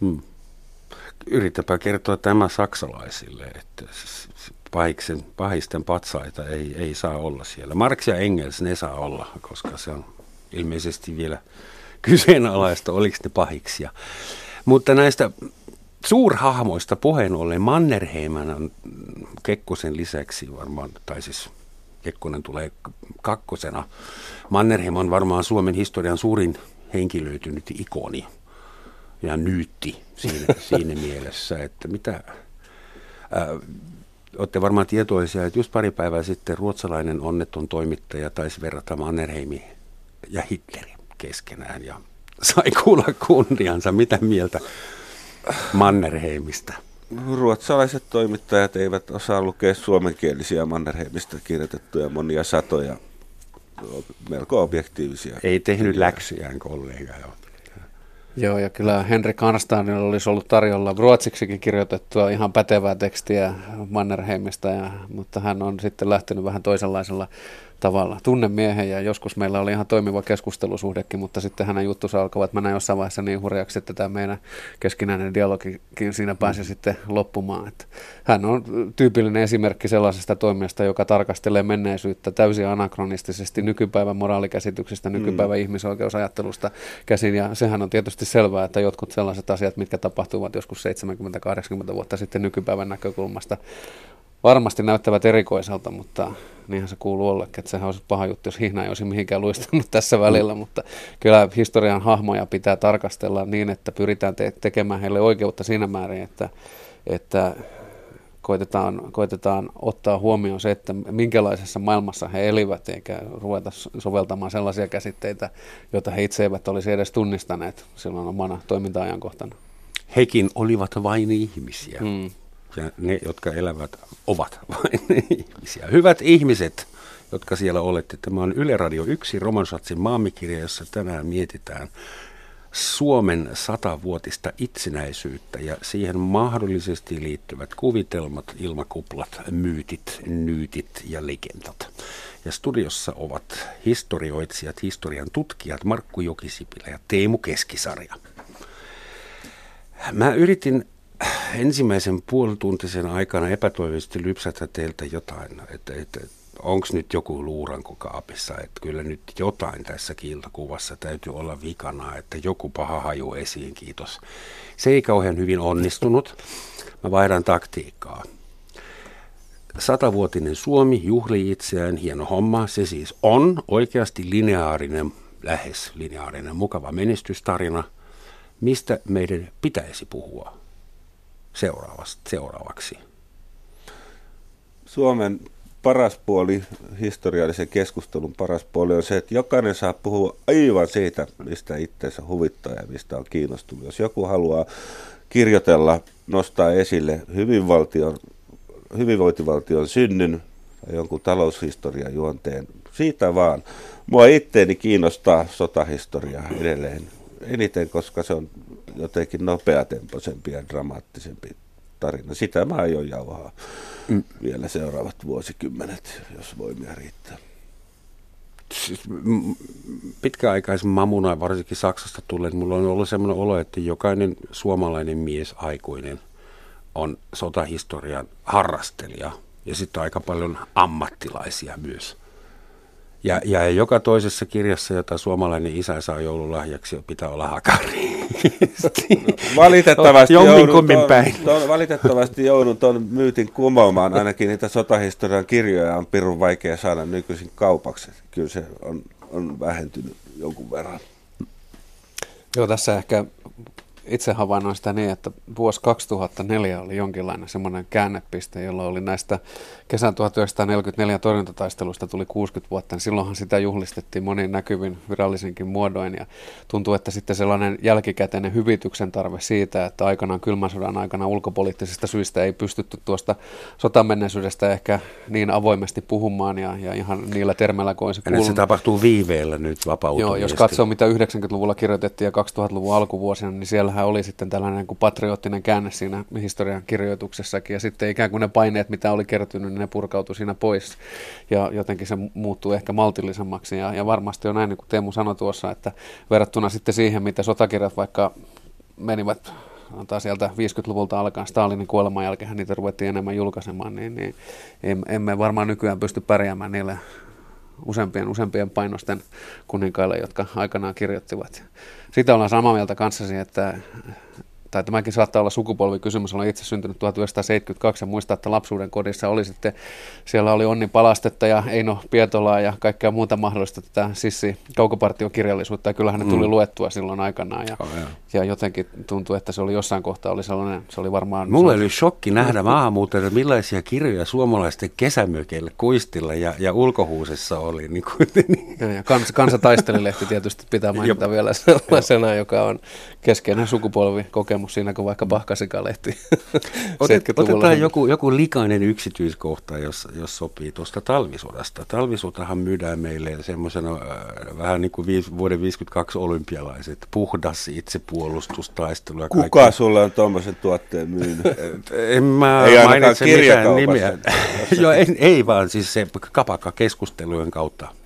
Speaker 5: Hmm.
Speaker 3: Yritäpä kertoa tämä saksalaisille, että pahiksen, pahisten patsaita ei, ei saa olla siellä. Marx ja Engels ne saa olla, koska se on ilmeisesti vielä kyseenalaista, oliko ne pahiksia. Mutta näistä suurhahmoista puheen ollen Mannerheiman on Kekkosen lisäksi varmaan, tai siis Kekkonen tulee kakkosena. Mannerheim on varmaan Suomen historian suurin henkilöitynyt ikoni ja nyytti siinä, siinä mielessä, että mitä... Ää, olette varmaan tietoisia, että just pari päivää sitten ruotsalainen onneton toimittaja taisi verrata Mannerheimi ja Hitleri keskenään ja sai kuulla kunniansa. Mitä mieltä Mannerheimista?
Speaker 5: Ruotsalaiset toimittajat eivät osaa lukea suomenkielisiä Mannerheimista kirjoitettuja monia satoja melko objektiivisia.
Speaker 3: Ei tehnyt läksyjään kollega. Jo.
Speaker 4: Joo, ja kyllä Henrik Arnstadilla olisi ollut tarjolla ruotsiksikin kirjoitettua ihan pätevää tekstiä Mannerheimista, ja, mutta hän on sitten lähtenyt vähän toisenlaisella tavalla. Tunnen miehen ja joskus meillä oli ihan toimiva keskustelusuhdekin, mutta sitten hänen juttusa alkavat mennä jossain vaiheessa niin hurjaksi, että tämä meidän keskinäinen dialogikin siinä pääsi mm. sitten loppumaan. Että hän on tyypillinen esimerkki sellaisesta toimijasta, joka tarkastelee menneisyyttä täysin anakronistisesti nykypäivän moraalikäsityksestä, mm. nykypäivän mm. ihmisoikeusajattelusta käsin. Ja sehän on tietysti selvää, että jotkut sellaiset asiat, mitkä tapahtuvat joskus 70-80 vuotta sitten nykypäivän näkökulmasta, varmasti näyttävät erikoiselta, mutta niinhän se kuuluu ollekin, että sehän olisi paha juttu, jos hihna ei olisi mihinkään luistanut tässä välillä, mm. mutta kyllä historian hahmoja pitää tarkastella niin, että pyritään te- tekemään heille oikeutta siinä määrin, että, että koitetaan, koitetaan ottaa huomioon se, että minkälaisessa maailmassa he elivät, eikä ruveta soveltamaan sellaisia käsitteitä, joita he itse eivät olisi edes tunnistaneet silloin omana toiminta-ajankohtana.
Speaker 3: Hekin olivat vain ihmisiä. Hmm ja ne, jotka elävät, ovat vain ihmisiä. Hyvät ihmiset, jotka siellä olette, tämä on Yle Radio 1 Romansatsin maamikirja, jossa tänään mietitään Suomen satavuotista itsenäisyyttä ja siihen mahdollisesti liittyvät kuvitelmat, ilmakuplat, myytit, nyytit ja legendat. Ja studiossa ovat historioitsijat, historian tutkijat Markku Jokisipilä ja Teemu Keskisarja. Mä yritin ensimmäisen puolituntisen aikana epätoivoisesti lypsätä teiltä jotain, että, että onko nyt joku luuranko kaapissa, että kyllä nyt jotain tässä kiltakuvassa täytyy olla vikana, että joku paha haju esiin, kiitos. Se ei kauhean hyvin onnistunut. Mä vaihdan taktiikkaa. Satavuotinen Suomi juhli itseään, hieno homma. Se siis on oikeasti lineaarinen, lähes lineaarinen, mukava menestystarina. Mistä meidän pitäisi puhua? Seuraavaksi?
Speaker 5: Suomen paras puoli, historiallisen keskustelun paras puoli on se, että jokainen saa puhua aivan siitä, mistä itseensä huvittaa ja mistä on kiinnostunut. Jos joku haluaa kirjoitella, nostaa esille hyvinvaltion, hyvinvointivaltion synnyn tai jonkun taloushistorian juonteen, siitä vaan. Mua itteeni kiinnostaa sotahistoria edelleen eniten, koska se on jotenkin nopeatempoisempi ja dramaattisempi tarina. Sitä mä aion jauhaa mm. vielä seuraavat vuosikymmenet, jos voimia riittää.
Speaker 3: Siis, pitkäaikaisen mamuna, varsinkin Saksasta tulleen, mulla on ollut sellainen olo, että jokainen suomalainen mies aikuinen on sotahistorian harrastelija ja sitten aika paljon ammattilaisia myös. Ja, ja joka toisessa kirjassa, jota suomalainen isä saa joululahjaksi, pitää olla hakari.
Speaker 5: valitettavasti, joudun ton, päin. Ton, valitettavasti joudun tuon myytin kumoamaan. Ainakin niitä sotahistorian kirjoja on pirun vaikea saada nykyisin kaupaksi. Kyllä se on, on vähentynyt jonkun verran.
Speaker 4: Joo, tässä ehkä itse havainnoin sitä niin, että vuosi 2004 oli jonkinlainen semmoinen käännepiste, jolla oli näistä kesän 1944 torjuntataistelusta tuli 60 vuotta, niin silloinhan sitä juhlistettiin monin näkyvin virallisinkin muodoin ja tuntuu, että sitten sellainen jälkikäteinen hyvityksen tarve siitä, että aikanaan kylmän sodan aikana ulkopoliittisista syistä ei pystytty tuosta sotamenneisyydestä ehkä niin avoimesti puhumaan ja, ja ihan niillä termeillä kuin se
Speaker 3: kuulunut. se tapahtuu viiveellä nyt vapautumisesti.
Speaker 4: Joo, jos katsoo mitä 90-luvulla kirjoitettiin ja 2000-luvun alkuvuosina, niin siellähän oli sitten tällainen niin kuin patriottinen käänne siinä historian kirjoituksessakin ja sitten ikään kuin ne paineet, mitä oli kertynyt, niin ne purkautui siinä pois ja jotenkin se muuttuu ehkä maltillisemmaksi ja, ja varmasti on näin, niin kuin Teemu sanoi tuossa, että verrattuna sitten siihen, mitä sotakirjat vaikka menivät antaa sieltä 50-luvulta alkaen Stalinin kuoleman jälkeen niitä ruvettiin enemmän julkaisemaan, niin, niin emme varmaan nykyään pysty pärjäämään niille useampien, useampien painosten kuninkaille, jotka aikanaan kirjoittivat. Sitä ollaan samaa mieltä kanssasi, että tai tämäkin saattaa olla sukupolvikysymys, olen itse syntynyt 1972 ja muistaa, että lapsuuden kodissa oli sitten, siellä oli Onni Palastetta ja Eino Pietolaa ja kaikkea muuta mahdollista tätä Sissi kaukopartiokirjallisuutta ja kyllähän ne tuli mm. luettua silloin aikanaan ja, oh, ja jotenkin tuntui, että se oli jossain kohtaa oli sellainen, se oli varmaan...
Speaker 3: Mulle oli shokki nähdä maahanmuuttajille, millaisia kirjoja suomalaisten kesämökeille kuistilla ja, ja ulkohuusessa oli. Niin kuin, niin.
Speaker 4: Ja, ja kans, kansataistelilehti tietysti pitää mainita vielä sellaisena, joka on keskeinen sukupolvi kokemus kokemus siinä kuin vaikka Pahkasikalehti.
Speaker 3: Otet, otetaan joku, joku likainen yksityiskohta, jos, jos sopii tuosta talvisodasta. Talvisotahan myydään meille semmoisena äh, vähän niin kuin viis, vuoden 52 olympialaiset, puhdas itsepuolustustaistelu. Ja
Speaker 5: Kuka kaikki. sulle on tuommoisen tuotteen myynyt?
Speaker 3: en mä ei mainitse mitään nimiä. Joo, ei, ei vaan siis se kapakka keskustelujen kautta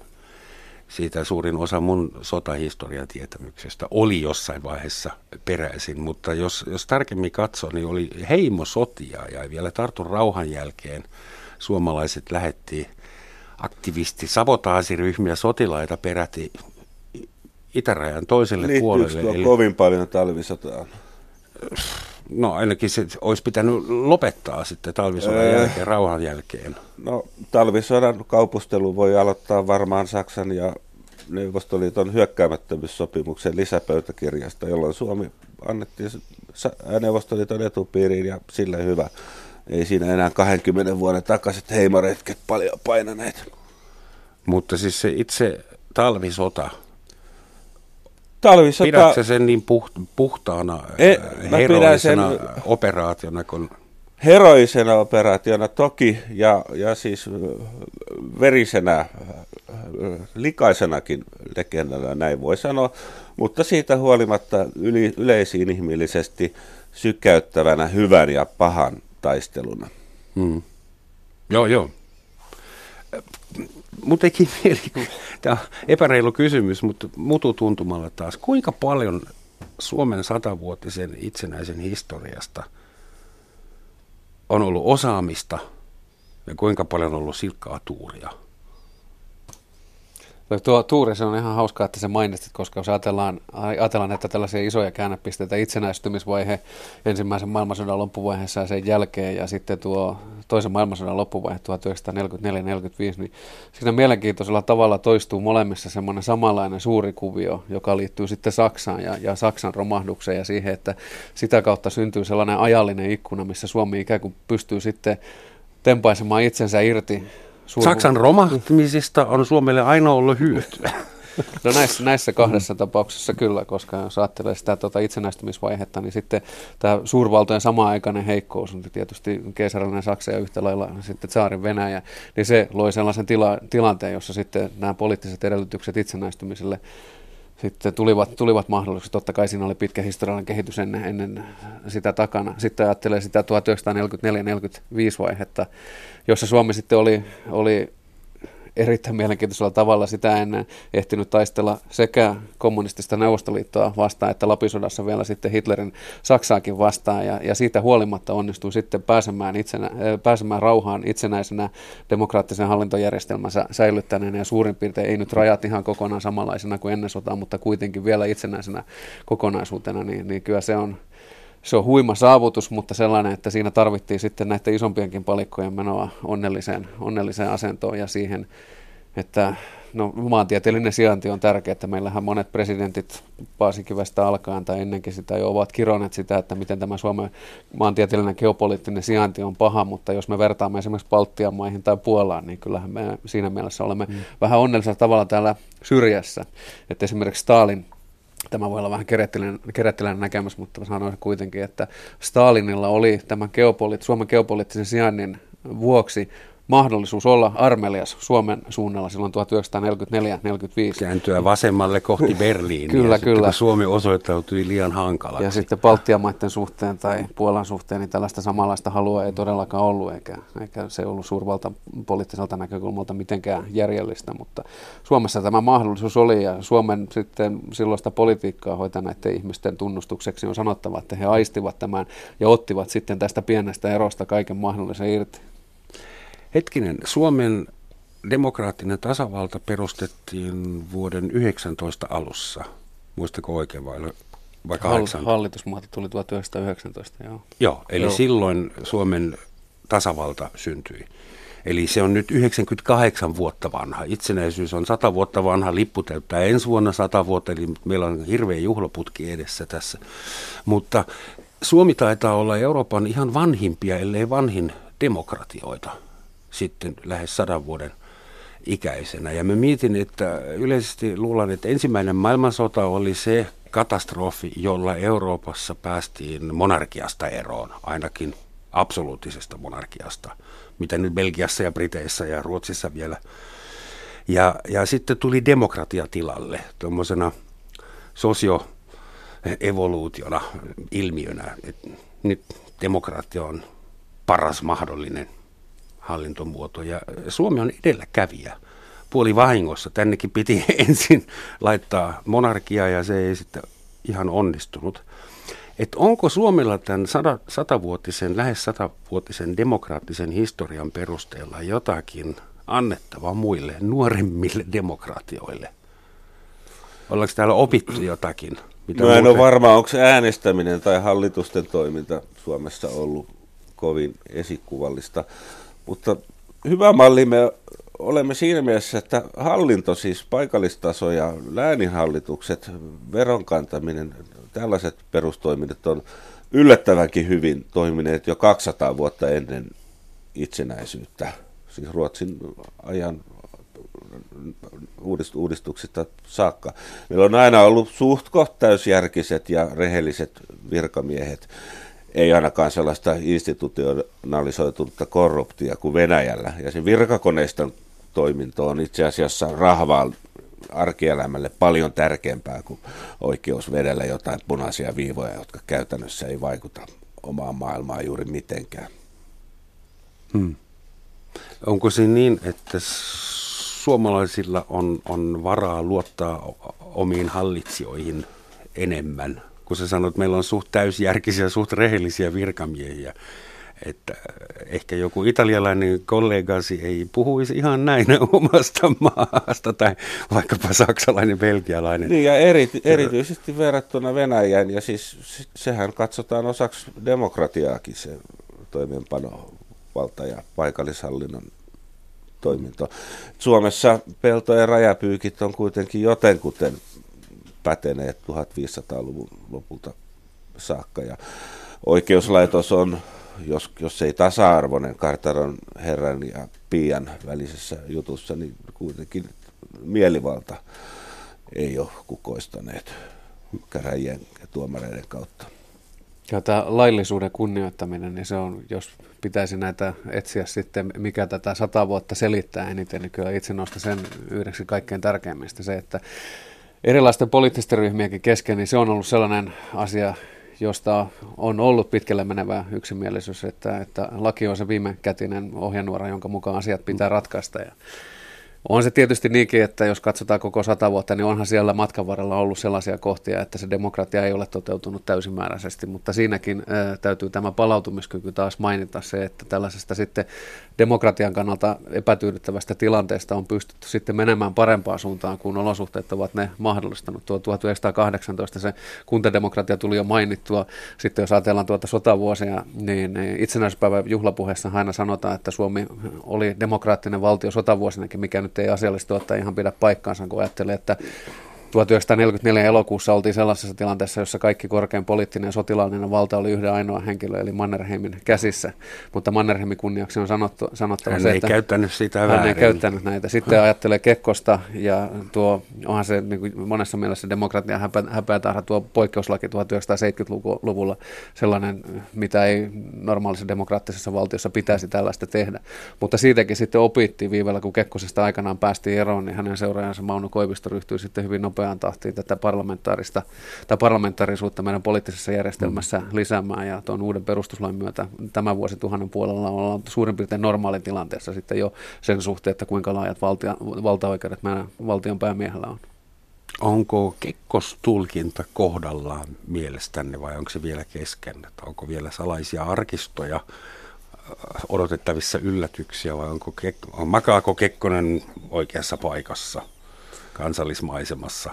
Speaker 3: siitä suurin osa mun sotahistorian tietämyksestä oli jossain vaiheessa peräisin, mutta jos, jos tarkemmin katsoo, niin oli heimosotia ja vielä Tartun rauhan jälkeen suomalaiset lähetti aktivisti sabotaasiryhmiä sotilaita peräti itärajan toiselle
Speaker 5: Liittyykö
Speaker 3: puolelle.
Speaker 5: Eli... kovin paljon talvisotaan?
Speaker 3: No ainakin se olisi pitänyt lopettaa sitten talvisodan öö, jälkeen, rauhan jälkeen.
Speaker 5: No talvisodan kaupustelu voi aloittaa varmaan Saksan ja Neuvostoliiton hyökkäämättömyyssopimuksen lisäpöytäkirjasta, jolloin Suomi annettiin Neuvostoliiton etupiiriin ja sille hyvä. Ei siinä enää 20 vuoden takaiset heimoretket paljon painaneet.
Speaker 3: Mutta siis se itse talvisota,
Speaker 5: talvisota...
Speaker 3: Pidätkö sen niin puht, puhtaana, e, heroisena sen operaationa kun
Speaker 5: heroisena operaationa toki ja, ja siis verisenä, likaisenakin legendana, näin voi sanoa, mutta siitä huolimatta yli, yleisiin ihmillisesti sykäyttävänä hyvän ja pahan taisteluna. Hmm.
Speaker 3: Joo, joo. Mutta teki mieli, tämä epäreilu kysymys, mutta mututuntumalla taas, kuinka paljon Suomen satavuotisen itsenäisen historiasta – on ollut osaamista ja kuinka paljon on ollut silkkaa tuuria?
Speaker 4: No tuo tuuri, se on ihan hauskaa, että se mainitsit, koska jos ajatellaan, ajatellaan että tällaisia isoja käännepisteitä, itsenäistymisvaihe ensimmäisen maailmansodan loppuvaiheessa ja sen jälkeen, ja sitten tuo toisen maailmansodan loppuvaihe 1944-1945, niin siinä mielenkiintoisella tavalla toistuu molemmissa semmoinen samanlainen suuri kuvio, joka liittyy sitten Saksaan ja, ja Saksan romahdukseen ja siihen, että sitä kautta syntyy sellainen ajallinen ikkuna, missä Suomi ikään kuin pystyy sitten tempaisemaan itsensä irti
Speaker 3: Suur... Saksan romahtumisista on Suomelle aina ollut hyötyä.
Speaker 4: No näissä, näissä kahdessa tapauksessa kyllä, koska jos ajattelee sitä tuota itsenäistymisvaihetta, niin sitten tämä suurvaltojen sama-aikainen heikkous on tietysti keisarallinen Saksa ja yhtä lailla sitten saarin Venäjä, niin se loi sellaisen tila, tilanteen, jossa sitten nämä poliittiset edellytykset itsenäistymiselle sitten tulivat, tulivat mahdollisuudet. Totta kai siinä oli pitkä historiallinen kehitys ennen, ennen sitä takana. Sitten ajattelee sitä 1944-1945 vaihetta, jossa Suomi sitten oli, oli erittäin mielenkiintoisella tavalla sitä ennen ehtinyt taistella sekä kommunistista Neuvostoliittoa vastaan, että Lapisodassa vielä sitten Hitlerin Saksaakin vastaan, ja, ja siitä huolimatta onnistui sitten pääsemään, itsenä, pääsemään rauhaan itsenäisenä demokraattisen hallintojärjestelmänsä säilyttäneenä, ja suurin piirtein ei nyt rajat ihan kokonaan samanlaisena kuin ennen sotaa, mutta kuitenkin vielä itsenäisenä kokonaisuutena, niin, niin kyllä se on, se on huima saavutus, mutta sellainen, että siinä tarvittiin sitten näiden isompienkin palikkojen menoa onnelliseen, onnelliseen asentoon ja siihen, että no, maantieteellinen sijainti on tärkeä, että meillähän monet presidentit Paasikivestä alkaen tai ennenkin sitä jo ovat kironeet sitä, että miten tämä Suomen maantieteellinen geopoliittinen sijainti on paha, mutta jos me vertaamme esimerkiksi Baltian maihin tai Puolaan, niin kyllähän me siinä mielessä olemme mm. vähän onnellisella tavalla täällä syrjässä. Että esimerkiksi Stalin Tämä voi olla vähän kerättilän näkemys, mutta sanoisin kuitenkin, että Stalinilla oli tämän geopoliit- Suomen geopoliittisen sijainnin vuoksi mahdollisuus olla armelias Suomen suunnalla silloin 1944-1945.
Speaker 3: Kääntyä vasemmalle kohti Berliiniä.
Speaker 4: kyllä, kyllä.
Speaker 3: Suomi osoittautui liian hankalaksi.
Speaker 4: Ja sitten Baltian maiden suhteen tai Puolan suhteen, niin tällaista samanlaista halua ei todellakaan ollut, eikä, eikä se ollut suurvalta poliittiselta näkökulmalta mitenkään järjellistä, mutta Suomessa tämä mahdollisuus oli, ja Suomen sitten silloista politiikkaa hoitaneiden ihmisten tunnustukseksi on sanottava, että he aistivat tämän ja ottivat sitten tästä pienestä erosta kaiken mahdollisen irti.
Speaker 3: Hetkinen, Suomen demokraattinen tasavalta perustettiin vuoden 19 alussa. Muistako oikein vai, vai 8?
Speaker 4: Hallitusmuoto tuli 1919, joo.
Speaker 3: Joo, eli joo. silloin Suomen tasavalta syntyi. Eli se on nyt 98 vuotta vanha. Itsenäisyys on 100 vuotta vanha, lippu täyttää ensi vuonna 100 vuotta, eli meillä on hirveä juhlaputki edessä tässä. Mutta Suomi taitaa olla Euroopan ihan vanhimpia, ellei vanhin demokratioita sitten lähes sadan vuoden ikäisenä. Ja mä mietin, että yleisesti luulen, että ensimmäinen maailmansota oli se katastrofi, jolla Euroopassa päästiin monarkiasta eroon, ainakin absoluuttisesta monarkiasta, mitä nyt Belgiassa ja Briteissä ja Ruotsissa vielä. Ja, ja sitten tuli demokratia tilalle, tuommoisena sosioevoluutiona, ilmiönä. että nyt demokratia on paras mahdollinen hallintomuoto. Ja Suomi on edelläkävijä puoli vahingossa. Tännekin piti ensin laittaa monarkia ja se ei sitten ihan onnistunut. Et onko Suomella tämän sata, satavuotisen, lähes satavuotisen demokraattisen historian perusteella jotakin annettavaa muille nuoremmille demokratioille? Ollaanko täällä opittu jotakin?
Speaker 5: Mitä no en muuten... ole varma, onko äänestäminen tai hallitusten toiminta Suomessa ollut kovin esikuvallista. Mutta hyvä malli me olemme siinä mielessä, että hallinto, siis paikallistaso ja lääninhallitukset, veronkantaminen, tällaiset perustoiminnot on yllättävänkin hyvin toimineet jo 200 vuotta ennen itsenäisyyttä. Siis Ruotsin ajan uudistuksista saakka. Meillä on aina ollut suht täysjärkiset ja rehelliset virkamiehet ei ainakaan sellaista institutionalisoitunutta korruptia kuin Venäjällä. Ja sen virkakoneiston toiminto on itse asiassa rahvaan arkielämälle paljon tärkeämpää kuin oikeus vedellä jotain punaisia viivoja, jotka käytännössä ei vaikuta omaan maailmaan juuri mitenkään.
Speaker 3: Hmm. Onko se niin, että suomalaisilla on, on varaa luottaa omiin hallitsijoihin enemmän kun sä sanoit, että meillä on suht täysjärkisiä, suht rehellisiä virkamiehiä, että ehkä joku italialainen kollegasi ei puhuisi ihan näin omasta maasta tai vaikkapa saksalainen, belgialainen.
Speaker 5: Niin ja eri, erityisesti verrattuna Venäjään ja siis sehän katsotaan osaksi demokratiaakin se toimeenpanovalta ja paikallishallinnon toiminto. Suomessa pelto- ja rajapyykit on kuitenkin jotenkuten päteneet 1500-luvun lopulta saakka. Ja oikeuslaitos on, jos, jos ei tasa-arvoinen Kartaron herran ja Pian välisessä jutussa, niin kuitenkin mielivalta ei ole kukoistaneet käräjien ja tuomareiden kautta.
Speaker 4: Ja tämä laillisuuden kunnioittaminen, niin se on, jos pitäisi näitä etsiä sitten, mikä tätä sata vuotta selittää eniten, niin kyllä itse nostan sen yhdeksi kaikkein tärkeimmistä se, että erilaisten poliittisten ryhmienkin kesken, niin se on ollut sellainen asia, josta on ollut pitkälle menevä yksimielisyys, että, että laki on se viime kätinen ohjenuora, jonka mukaan asiat pitää ratkaista. Ja on se tietysti niinkin, että jos katsotaan koko sata vuotta, niin onhan siellä matkan varrella ollut sellaisia kohtia, että se demokratia ei ole toteutunut täysimääräisesti, mutta siinäkin ää, täytyy tämä palautumiskyky taas mainita se, että tällaisesta sitten demokratian kannalta epätyydyttävästä tilanteesta on pystytty sitten menemään parempaan suuntaan, kun olosuhteet ovat ne mahdollistanut. Tuo 1918 se kuntademokratia tuli jo mainittua. Sitten jos ajatellaan tuota sotavuosia, niin itsenäisyyspäivän juhlapuheessa aina sanotaan, että Suomi oli demokraattinen valtio sotavuosinakin, mikä nyt ei asiallisesti ottaa ihan pidä paikkaansa, kun ajattelee, että 1944 elokuussa oltiin sellaisessa tilanteessa, jossa kaikki korkein poliittinen ja sotilaallinen valta oli yhden ainoa henkilö, eli Mannerheimin käsissä. Mutta Mannerheimin kunniaksi on sanottu, sanottava
Speaker 3: hän
Speaker 4: se,
Speaker 3: ei
Speaker 4: että
Speaker 3: käyttänyt sitä
Speaker 4: hän
Speaker 3: väärin.
Speaker 4: ei käyttänyt näitä. Sitten ajattelee Kekkosta, ja tuo, onhan se niin kuin monessa mielessä demokratian häpä, häpeätarha tuo poikkeuslaki 1970-luvulla sellainen, mitä ei normaalissa demokraattisessa valtiossa pitäisi tällaista tehdä. Mutta siitäkin sitten opittiin viivellä, kun Kekkosesta aikanaan päästiin eroon, niin hänen seuraajansa Mauno Koivisto ryhtyi sitten hyvin nopeaan tahtiin tätä parlamentaarista tai parlamentaarisuutta meidän poliittisessa järjestelmässä mm. lisäämään ja tuon uuden perustuslain myötä tämän vuosituhannen puolella ollaan suurin piirtein normaalitilanteessa sitten jo sen suhteen, että kuinka laajat valtia, valtaoikeudet meidän valtion päämiehellä on.
Speaker 3: Onko kekkostulkinta kohdallaan mielestänne vai onko se vielä kesken? Että onko vielä salaisia arkistoja äh, odotettavissa yllätyksiä vai onko Kek- on, makaako Kekkonen oikeassa paikassa kansallismaisemassa?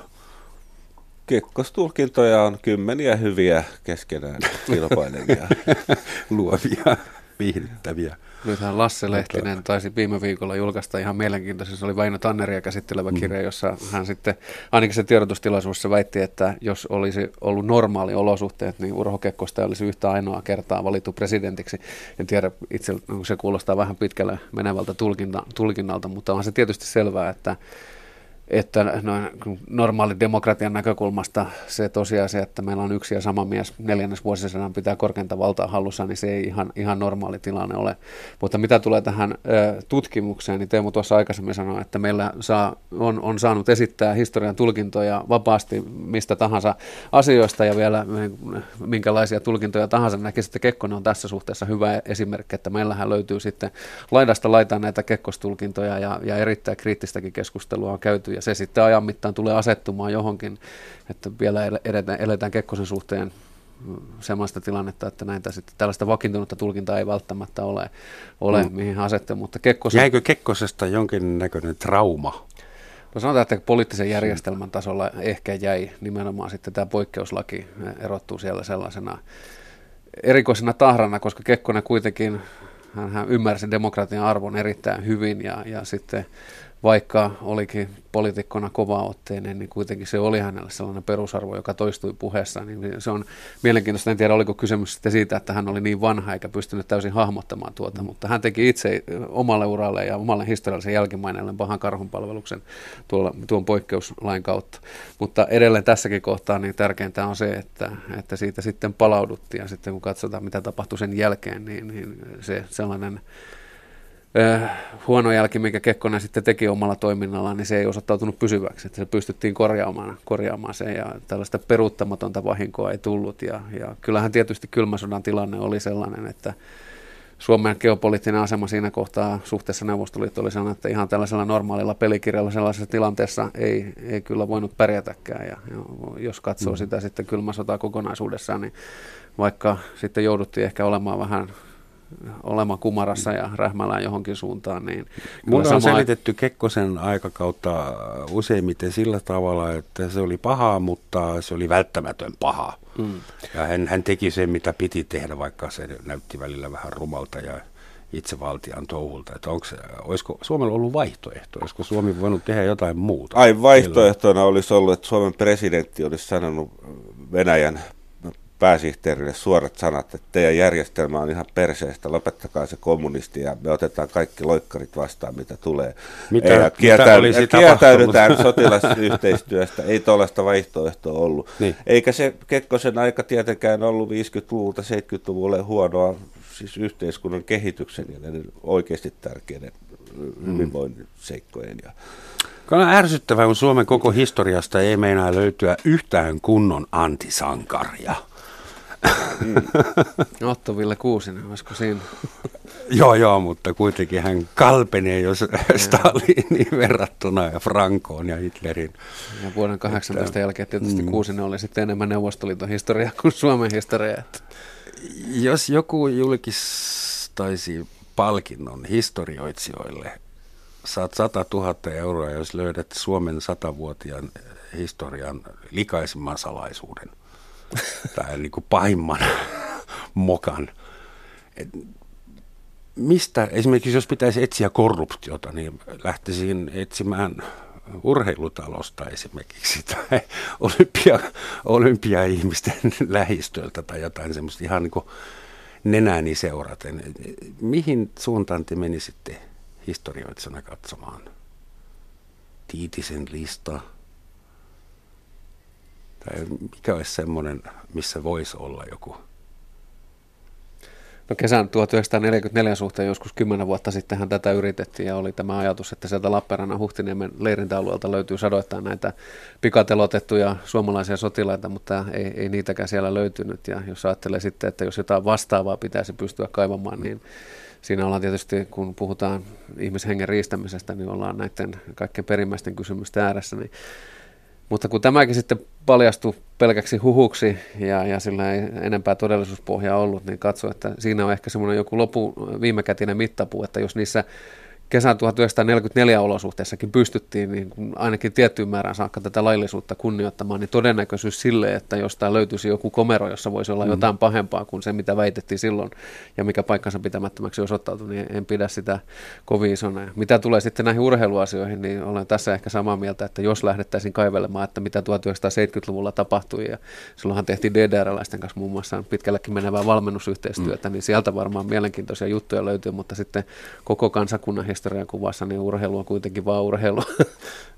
Speaker 5: Kekkostulkintoja on kymmeniä hyviä keskenään kilpailevia.
Speaker 3: Luovia, viihdyttäviä.
Speaker 4: Nythän Lasse Lehtinen taisi viime viikolla julkaista ihan mielenkiintoisen, se oli Väinö Tanneria käsittelevä mm. kirja, jossa hän sitten, ainakin se tiedotustilaisuudessa väitti, että jos olisi ollut normaali olosuhteet, niin Urho Kekkosta olisi yhtä ainoa kertaa valittu presidentiksi. En tiedä, itse se kuulostaa vähän pitkälle menevältä tulkinta, tulkinnalta, mutta on se tietysti selvää, että että noin normaali demokratian näkökulmasta se tosiasia, että meillä on yksi ja sama mies neljännes vuosisadan pitää korkeinta valtaa hallussa, niin se ei ihan, ihan normaali tilanne ole. Mutta mitä tulee tähän ö, tutkimukseen, niin Teemu tuossa aikaisemmin sanoi, että meillä saa, on, on saanut esittää historian tulkintoja vapaasti mistä tahansa asioista ja vielä minkälaisia tulkintoja tahansa. Näkisin, että Kekkonen on tässä suhteessa hyvä esimerkki, että meillähän löytyy sitten laidasta laitaan näitä kekkostulkintoja ja, ja erittäin kriittistäkin keskustelua on käyty ja se sitten ajan mittaan tulee asettumaan johonkin, että vielä eletään, eletään Kekkosen suhteen sellaista tilannetta, että näitä sitten, tällaista vakiintunutta tulkintaa ei välttämättä ole, ole mm. mihin asettu, mutta Kekkosen...
Speaker 3: Jäikö Kekkosesta jonkinnäköinen trauma?
Speaker 4: No sanotaan, että poliittisen järjestelmän tasolla ehkä jäi nimenomaan sitten tämä poikkeuslaki erottuu siellä sellaisena erikoisena tahrana, koska Kekkonen kuitenkin hän ymmärsi demokratian arvon erittäin hyvin ja, ja sitten vaikka olikin poliitikkona kovaotteinen, niin kuitenkin se oli hänelle sellainen perusarvo, joka toistui puheessa. Niin se on mielenkiintoista, en tiedä oliko kysymys sitten siitä, että hän oli niin vanha eikä pystynyt täysin hahmottamaan tuota, mm. mutta hän teki itse omalle uralle ja omalle historiallisen jälkimaineelle pahan karhunpalveluksen tuolla, tuon poikkeuslain kautta. Mutta edelleen tässäkin kohtaa niin tärkeintä on se, että, että siitä sitten palauduttiin ja sitten kun katsotaan mitä tapahtui sen jälkeen, niin, niin se sellainen äh, huono jälki, mikä Kekkonen sitten teki omalla toiminnallaan, niin se ei osoittautunut pysyväksi. Että se pystyttiin korjaamaan, korjaamaan sen ja tällaista peruuttamatonta vahinkoa ei tullut. Ja, ja kyllähän tietysti kylmän sodan tilanne oli sellainen, että Suomen geopoliittinen asema siinä kohtaa suhteessa Neuvostoliitto oli sellainen, että ihan tällaisella normaalilla pelikirjalla sellaisessa tilanteessa ei, ei kyllä voinut pärjätäkään. Ja, ja jos katsoo mm. sitä sitten kylmä sotaa kokonaisuudessaan, niin vaikka sitten jouduttiin ehkä olemaan vähän olemaan kumarassa ja rähmällään johonkin suuntaan. Niin
Speaker 3: Mulla on selitetty Kekkosen aikakautta useimmiten sillä tavalla, että se oli pahaa, mutta se oli välttämätön paha. Mm. Ja hän, hän teki sen, mitä piti tehdä, vaikka se näytti välillä vähän rumalta ja itsevaltian touhulta. Että onko, olisiko Suomella ollut vaihtoehto? Olisiko Suomi voinut tehdä jotain muuta?
Speaker 5: Ai vaihtoehtona olisi ollut, että Suomen presidentti olisi sanonut Venäjän pääsihteerille suorat sanat, että teidän järjestelmä on ihan perseestä, lopettakaa se kommunisti ja me otetaan kaikki loikkarit vastaan, mitä tulee.
Speaker 3: Mitä,
Speaker 5: ja
Speaker 3: mitä olisi
Speaker 5: kieltäydytään sotilasyhteistyöstä, ei tuollaista vaihtoehtoa ollut. Niin. Eikä se Kekkosen aika tietenkään ollut 50-luvulta 70-luvulle huonoa siis yhteiskunnan kehityksen ja oikeasti tärkeiden hyvinvoinnin seikkojen ja
Speaker 3: On ärsyttävää, kun Suomen koko historiasta ei meinaa löytyä yhtään kunnon antisankaria.
Speaker 4: Mm. Otto Ville Kuusinen, olisiko siinä?
Speaker 3: joo, joo, mutta kuitenkin hän kalpenee jos Staliniin verrattuna ja Frankoon ja Hitlerin.
Speaker 4: Ja vuoden 18 että, jälkeen tietysti mm. Kuusinen oli sitten enemmän Neuvostoliiton historia kuin Suomen historia.
Speaker 3: Jos joku julkistaisi palkinnon historioitsijoille, saat 100 000 euroa, jos löydät Suomen satavuotiaan historian likaisimman salaisuuden – tai niin kuin pahimman mokan. Et mistä, esimerkiksi jos pitäisi etsiä korruptiota, niin lähtisin etsimään urheilutalosta esimerkiksi tai olympia, olympia-ihmisten lähistöltä tai jotain semmoista ihan niin kuin nenääni seuraten. Mihin suuntaan te menisitte historioitsena katsomaan? Tiitisen lista, tai mikä olisi semmoinen, missä voisi olla joku?
Speaker 4: No kesän 1944 suhteen joskus kymmenen vuotta sittenhän tätä yritettiin ja oli tämä ajatus, että sieltä Lappeenrannan Huhtiniemen leirintäalueelta löytyy sadoittain näitä pikatelotettuja suomalaisia sotilaita, mutta ei, ei niitäkään siellä löytynyt. Ja jos ajattelee sitten, että jos jotain vastaavaa pitäisi pystyä kaivamaan, niin siinä ollaan tietysti, kun puhutaan ihmishengen riistämisestä, niin ollaan näiden kaikkein perimmäisten kysymysten ääressä, niin mutta kun tämäkin sitten paljastui pelkäksi huhuksi ja, ja sillä ei enempää todellisuuspohjaa ollut, niin katso, että siinä on ehkä semmoinen joku lopu viimekätinen mittapuu, että jos niissä kesän 1944 olosuhteissakin pystyttiin niin kuin ainakin tiettyyn määrään saakka tätä laillisuutta kunnioittamaan, niin todennäköisyys sille, että jostain löytyisi joku komero, jossa voisi olla mm. jotain pahempaa kuin se, mitä väitettiin silloin ja mikä paikkansa pitämättömäksi osoittautui, niin en pidä sitä kovin isona. Ja mitä tulee sitten näihin urheiluasioihin, niin olen tässä ehkä samaa mieltä, että jos lähdettäisiin kaivelemaan, että mitä 1970-luvulla tapahtui ja silloinhan tehtiin DDR-läisten kanssa muun muassa pitkällekin menevää valmennusyhteistyötä, mm. niin sieltä varmaan mielenkiintoisia juttuja löytyy, mutta sitten koko kansakunnan historian kuvassa, niin urheilu on kuitenkin vaan urheilu.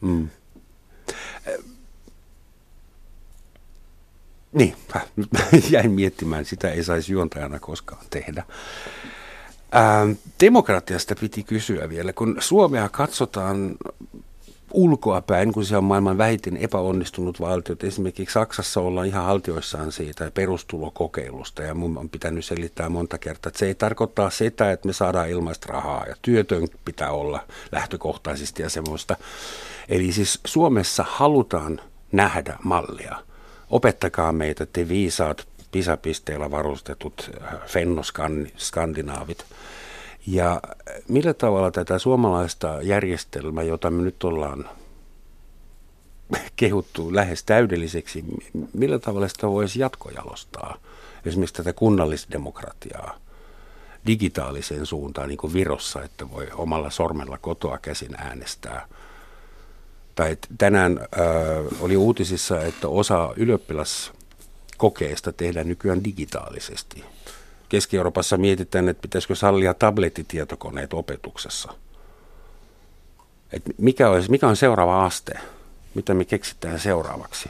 Speaker 4: Mm.
Speaker 3: Niin, jäin miettimään, sitä ei saisi juontajana koskaan tehdä. Ää, demokratiasta piti kysyä vielä, kun Suomea katsotaan ulkoa päin, kun se on maailman vähiten epäonnistunut valtio. Esimerkiksi Saksassa ollaan ihan haltioissaan siitä perustulokokeilusta ja mun on pitänyt selittää monta kertaa, että se ei tarkoittaa sitä, että me saadaan ilmaista rahaa ja työtön pitää olla lähtökohtaisesti ja semmoista. Eli siis Suomessa halutaan nähdä mallia. Opettakaa meitä te viisaat pisapisteillä varustetut äh, fennoskandinaavit. Ja millä tavalla tätä suomalaista järjestelmää, jota me nyt ollaan kehuttu lähes täydelliseksi, millä tavalla sitä voisi jatkojalostaa? Esimerkiksi tätä kunnallisdemokratiaa digitaaliseen suuntaan, niin kuin Virossa, että voi omalla sormella kotoa käsin äänestää. Tai tänään äh, oli uutisissa, että osa ylioppilaskokeista tehdään nykyään digitaalisesti. Keski-Euroopassa mietitään, että pitäisikö sallia tablettitietokoneet opetuksessa. Et mikä, olisi, mikä on seuraava aste? Mitä me keksitään seuraavaksi?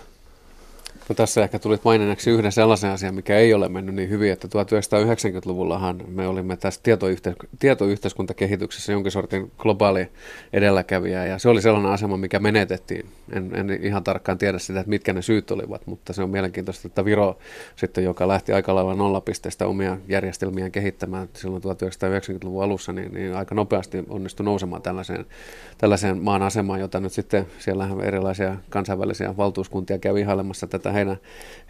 Speaker 4: No tässä ehkä tulit maininnaksi yhden sellaisen asian, mikä ei ole mennyt niin hyvin, että 1990-luvullahan me olimme tässä tietoyhteis- tietoyhteiskuntakehityksessä jonkin sortin globaali edelläkävijä, ja se oli sellainen asema, mikä menetettiin. En, en ihan tarkkaan tiedä sitä, että mitkä ne syyt olivat, mutta se on mielenkiintoista, että Viro sitten, joka lähti aika lailla nollapisteestä omia järjestelmiään kehittämään silloin 1990-luvun alussa, niin, niin aika nopeasti onnistui nousemaan tällaiseen, tällaiseen maan asemaan, jota nyt sitten siellä erilaisia kansainvälisiä valtuuskuntia käy ihailemassa tätä heidän,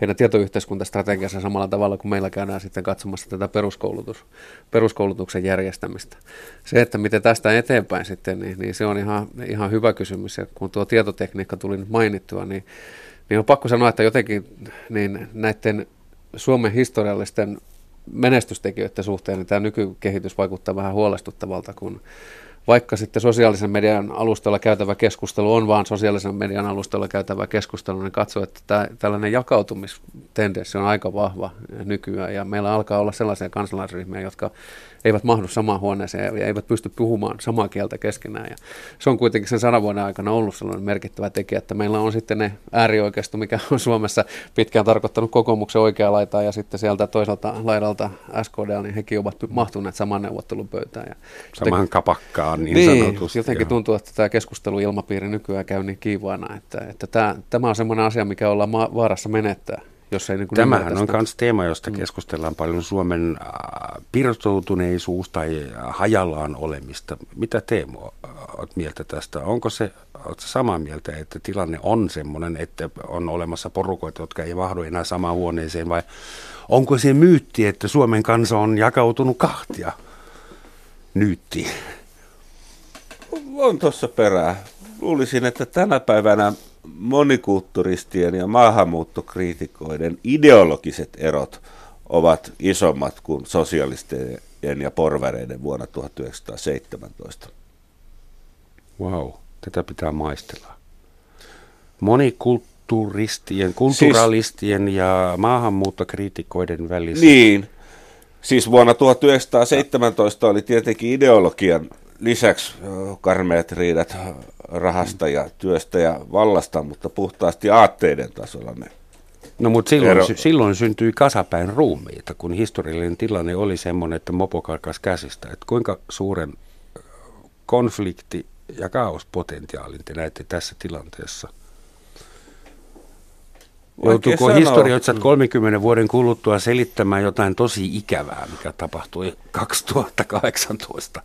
Speaker 4: heidän tietoyhteiskuntastrategiansa samalla tavalla kuin meillä käydään sitten katsomassa tätä peruskoulutus, peruskoulutuksen järjestämistä. Se, että miten tästä eteenpäin sitten, niin, niin se on ihan, ihan hyvä kysymys. Ja kun tuo tietotekniikka tuli nyt mainittua, niin, niin on pakko sanoa, että jotenkin niin näiden Suomen historiallisten menestystekijöiden suhteen niin tämä nykykehitys vaikuttaa vähän huolestuttavalta, kun vaikka sitten sosiaalisen median alustalla käytävä keskustelu on vaan sosiaalisen median alustalla käytävä keskustelu, niin katso, että tämä, tällainen jakautumistendenssi on aika vahva nykyään ja meillä alkaa olla sellaisia kansalaisryhmiä, jotka eivät mahdu samaan huoneeseen ja eivät pysty puhumaan samaa kieltä keskenään. Ja se on kuitenkin sen sadan vuoden aikana ollut sellainen merkittävä tekijä, että meillä on sitten ne äärioikeisto, mikä on Suomessa pitkään tarkoittanut kokoomuksen oikea laitaa ja sitten sieltä toisaalta laidalta SKD, niin hekin ovat mahtuneet saman neuvottelupöytään. Ja
Speaker 3: Samaan kapakkaan niin,
Speaker 4: niin
Speaker 3: sanotusti.
Speaker 4: jotenkin tuntuu, että tämä keskusteluilmapiiri nykyään käy niin kiivaana, että, että tämä, tämä on semmoinen asia, mikä ollaan vaarassa menettää. Jos ei niin kuin
Speaker 3: Tämähän on myös teema, josta mm. keskustellaan paljon Suomen äh, pirstoutuneisuus tai hajallaan olemista. Mitä Teemu olet mieltä tästä? Onko se, olet samaa mieltä, että tilanne on sellainen, että on olemassa porukoita, jotka ei mahdu enää samaan huoneeseen, vai onko se myytti, että Suomen kansa on jakautunut kahtia? Nyytti.
Speaker 5: On tuossa perää. Luulisin, että tänä päivänä monikultturistien ja maahanmuuttokriitikoiden ideologiset erot ovat isommat kuin sosialistien ja porvareiden vuonna 1917.
Speaker 3: Wow, tätä pitää maistella. Monikulttuuristien, kulturalistien siis, ja maahanmuuttokriitikoiden välissä.
Speaker 5: Niin, siis vuonna 1917 oli tietenkin ideologian lisäksi karmeat riidat rahasta ja työstä ja vallasta, mutta puhtaasti aatteiden tasolla ne.
Speaker 3: No mutta silloin, ero... silloin syntyi kasapäin ruumiita, kun historiallinen tilanne oli semmoinen, että mopo karkas käsistä. Että kuinka suuren konflikti- ja kaospotentiaalin te näette tässä tilanteessa? Joutuuko historioitsijat 30 vuoden kuluttua selittämään jotain tosi ikävää, mikä tapahtui 2018?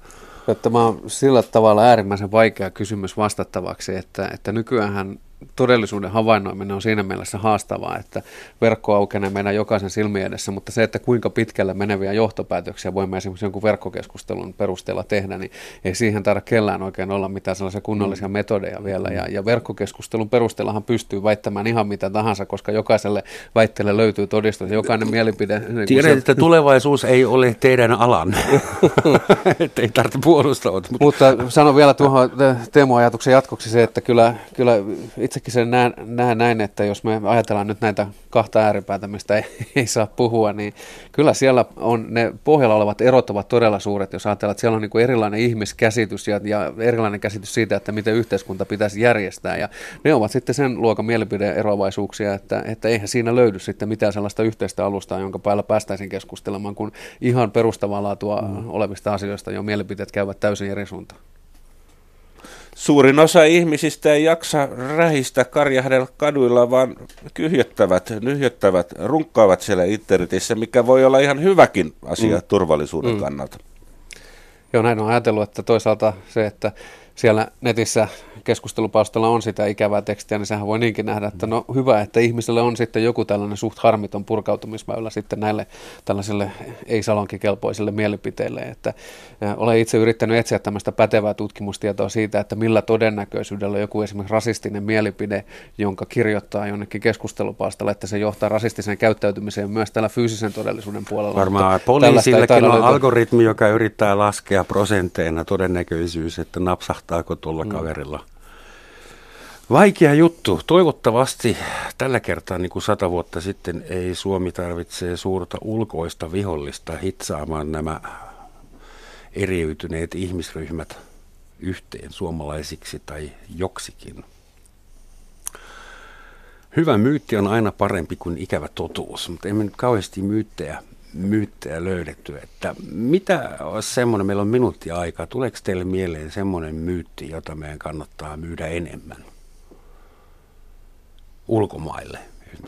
Speaker 4: Tämä on sillä tavalla äärimmäisen vaikea kysymys vastattavaksi, että, että nykyään todellisuuden havainnoiminen on siinä mielessä haastavaa, että verkko aukenee meidän jokaisen silmien edessä, mutta se, että kuinka pitkälle meneviä johtopäätöksiä voimme esimerkiksi jonkun verkkokeskustelun perusteella tehdä, niin ei siihen taida kellään oikein olla mitään sellaisia kunnollisia mm. metodeja vielä. Ja, ja verkkokeskustelun perusteellahan pystyy väittämään ihan mitä tahansa, koska jokaiselle väitteelle löytyy todistus. Jokainen mielipide...
Speaker 3: Niin Tiedän, se... että tulevaisuus ei ole teidän alan, että ei tarvitse puolustaa. Mutta...
Speaker 4: mutta sanon vielä tuohon Teemu ajatuksen jatkoksi se, että kyllä, kyllä itsekin sen näen, näen näin, että jos me ajatellaan nyt näitä kahta ääripäätä, mistä ei, ei saa puhua, niin kyllä siellä on ne pohjalla olevat erot ovat todella suuret, jos ajatellaan, että siellä on niin kuin erilainen ihmiskäsitys ja, ja erilainen käsitys siitä, että miten yhteiskunta pitäisi järjestää. Ja ne ovat sitten sen luokan mielipideeroavaisuuksia, että, että eihän siinä löydy sitten mitään sellaista yhteistä alustaa, jonka päällä päästäisiin keskustelemaan, kun ihan perustavaa laatua mm. olevista asioista jo mielipiteet käyvät täysin eri suuntaan.
Speaker 5: Suurin osa ihmisistä ei jaksa rähistä karjahdella kaduilla, vaan kyhjöttävät, nyhjöttävät, runkkaavat siellä internetissä, mikä voi olla ihan hyväkin asia mm. turvallisuuden mm. kannalta.
Speaker 4: Joo, näin on ajatellut, että toisaalta se, että siellä netissä keskustelupalstalla on sitä ikävää tekstiä, niin sehän voi niinkin nähdä, että no hyvä, että ihmiselle on sitten joku tällainen suht harmiton purkautumisväylä sitten näille tällaisille ei-salonkikelpoisille mielipiteille. Että olen itse yrittänyt etsiä tämmöistä pätevää tutkimustietoa siitä, että millä todennäköisyydellä joku esimerkiksi rasistinen mielipide, jonka kirjoittaa jonnekin keskustelupalstalla, että se johtaa rasistiseen käyttäytymiseen myös tällä fyysisen todellisuuden puolella.
Speaker 3: Varmaan poliisillakin on algoritmi, joka yrittää laskea prosenteina todennäköisyys, että napsahtaako tuolla mm. kaverilla Vaikea juttu. Toivottavasti tällä kertaa, niin kuin sata vuotta sitten, ei Suomi tarvitse suurta ulkoista vihollista hitsaamaan nämä eriytyneet ihmisryhmät yhteen suomalaisiksi tai joksikin. Hyvä myytti on aina parempi kuin ikävä totuus, mutta emme nyt kauheasti myyttejä, myyttejä löydetty. Että mitä olisi semmoinen, meillä on minuutti aikaa, tuleeko teille mieleen semmoinen myytti, jota meidän kannattaa myydä enemmän? ulkomaille.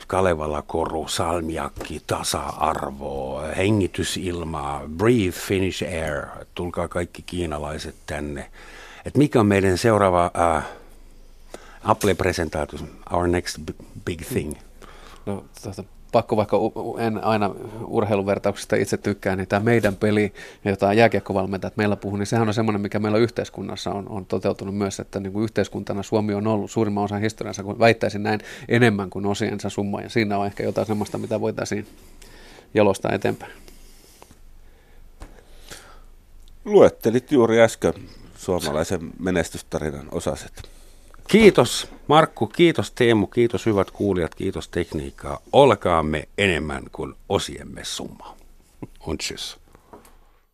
Speaker 3: Kalevala koru, salmiakki, tasa-arvo, hengitysilmaa, breathe Finnish air, tulkaa kaikki kiinalaiset tänne. Et mikä on meidän seuraava uh, Apple-presentaatio, our next big thing?
Speaker 4: No, tuota, pakko, vaikka en aina urheiluvertauksista itse tykkää, niin tämä meidän peli, jota jääkiekkovalmentajat meillä puhuu, niin sehän on semmoinen, mikä meillä yhteiskunnassa on, on toteutunut myös, että niin kuin yhteiskuntana Suomi on ollut suurimman osan historiansa, kun väittäisin näin, enemmän kuin osiensa summa, ja siinä on ehkä jotain semmoista, mitä voitaisiin jalostaa eteenpäin.
Speaker 5: Luettelit juuri äsken suomalaisen menestystarinan osaset.
Speaker 3: Kiitos Markku, kiitos Teemu, kiitos hyvät kuulijat, kiitos tekniikkaa. Olkaamme enemmän kuin osiemme summa. On tschüss.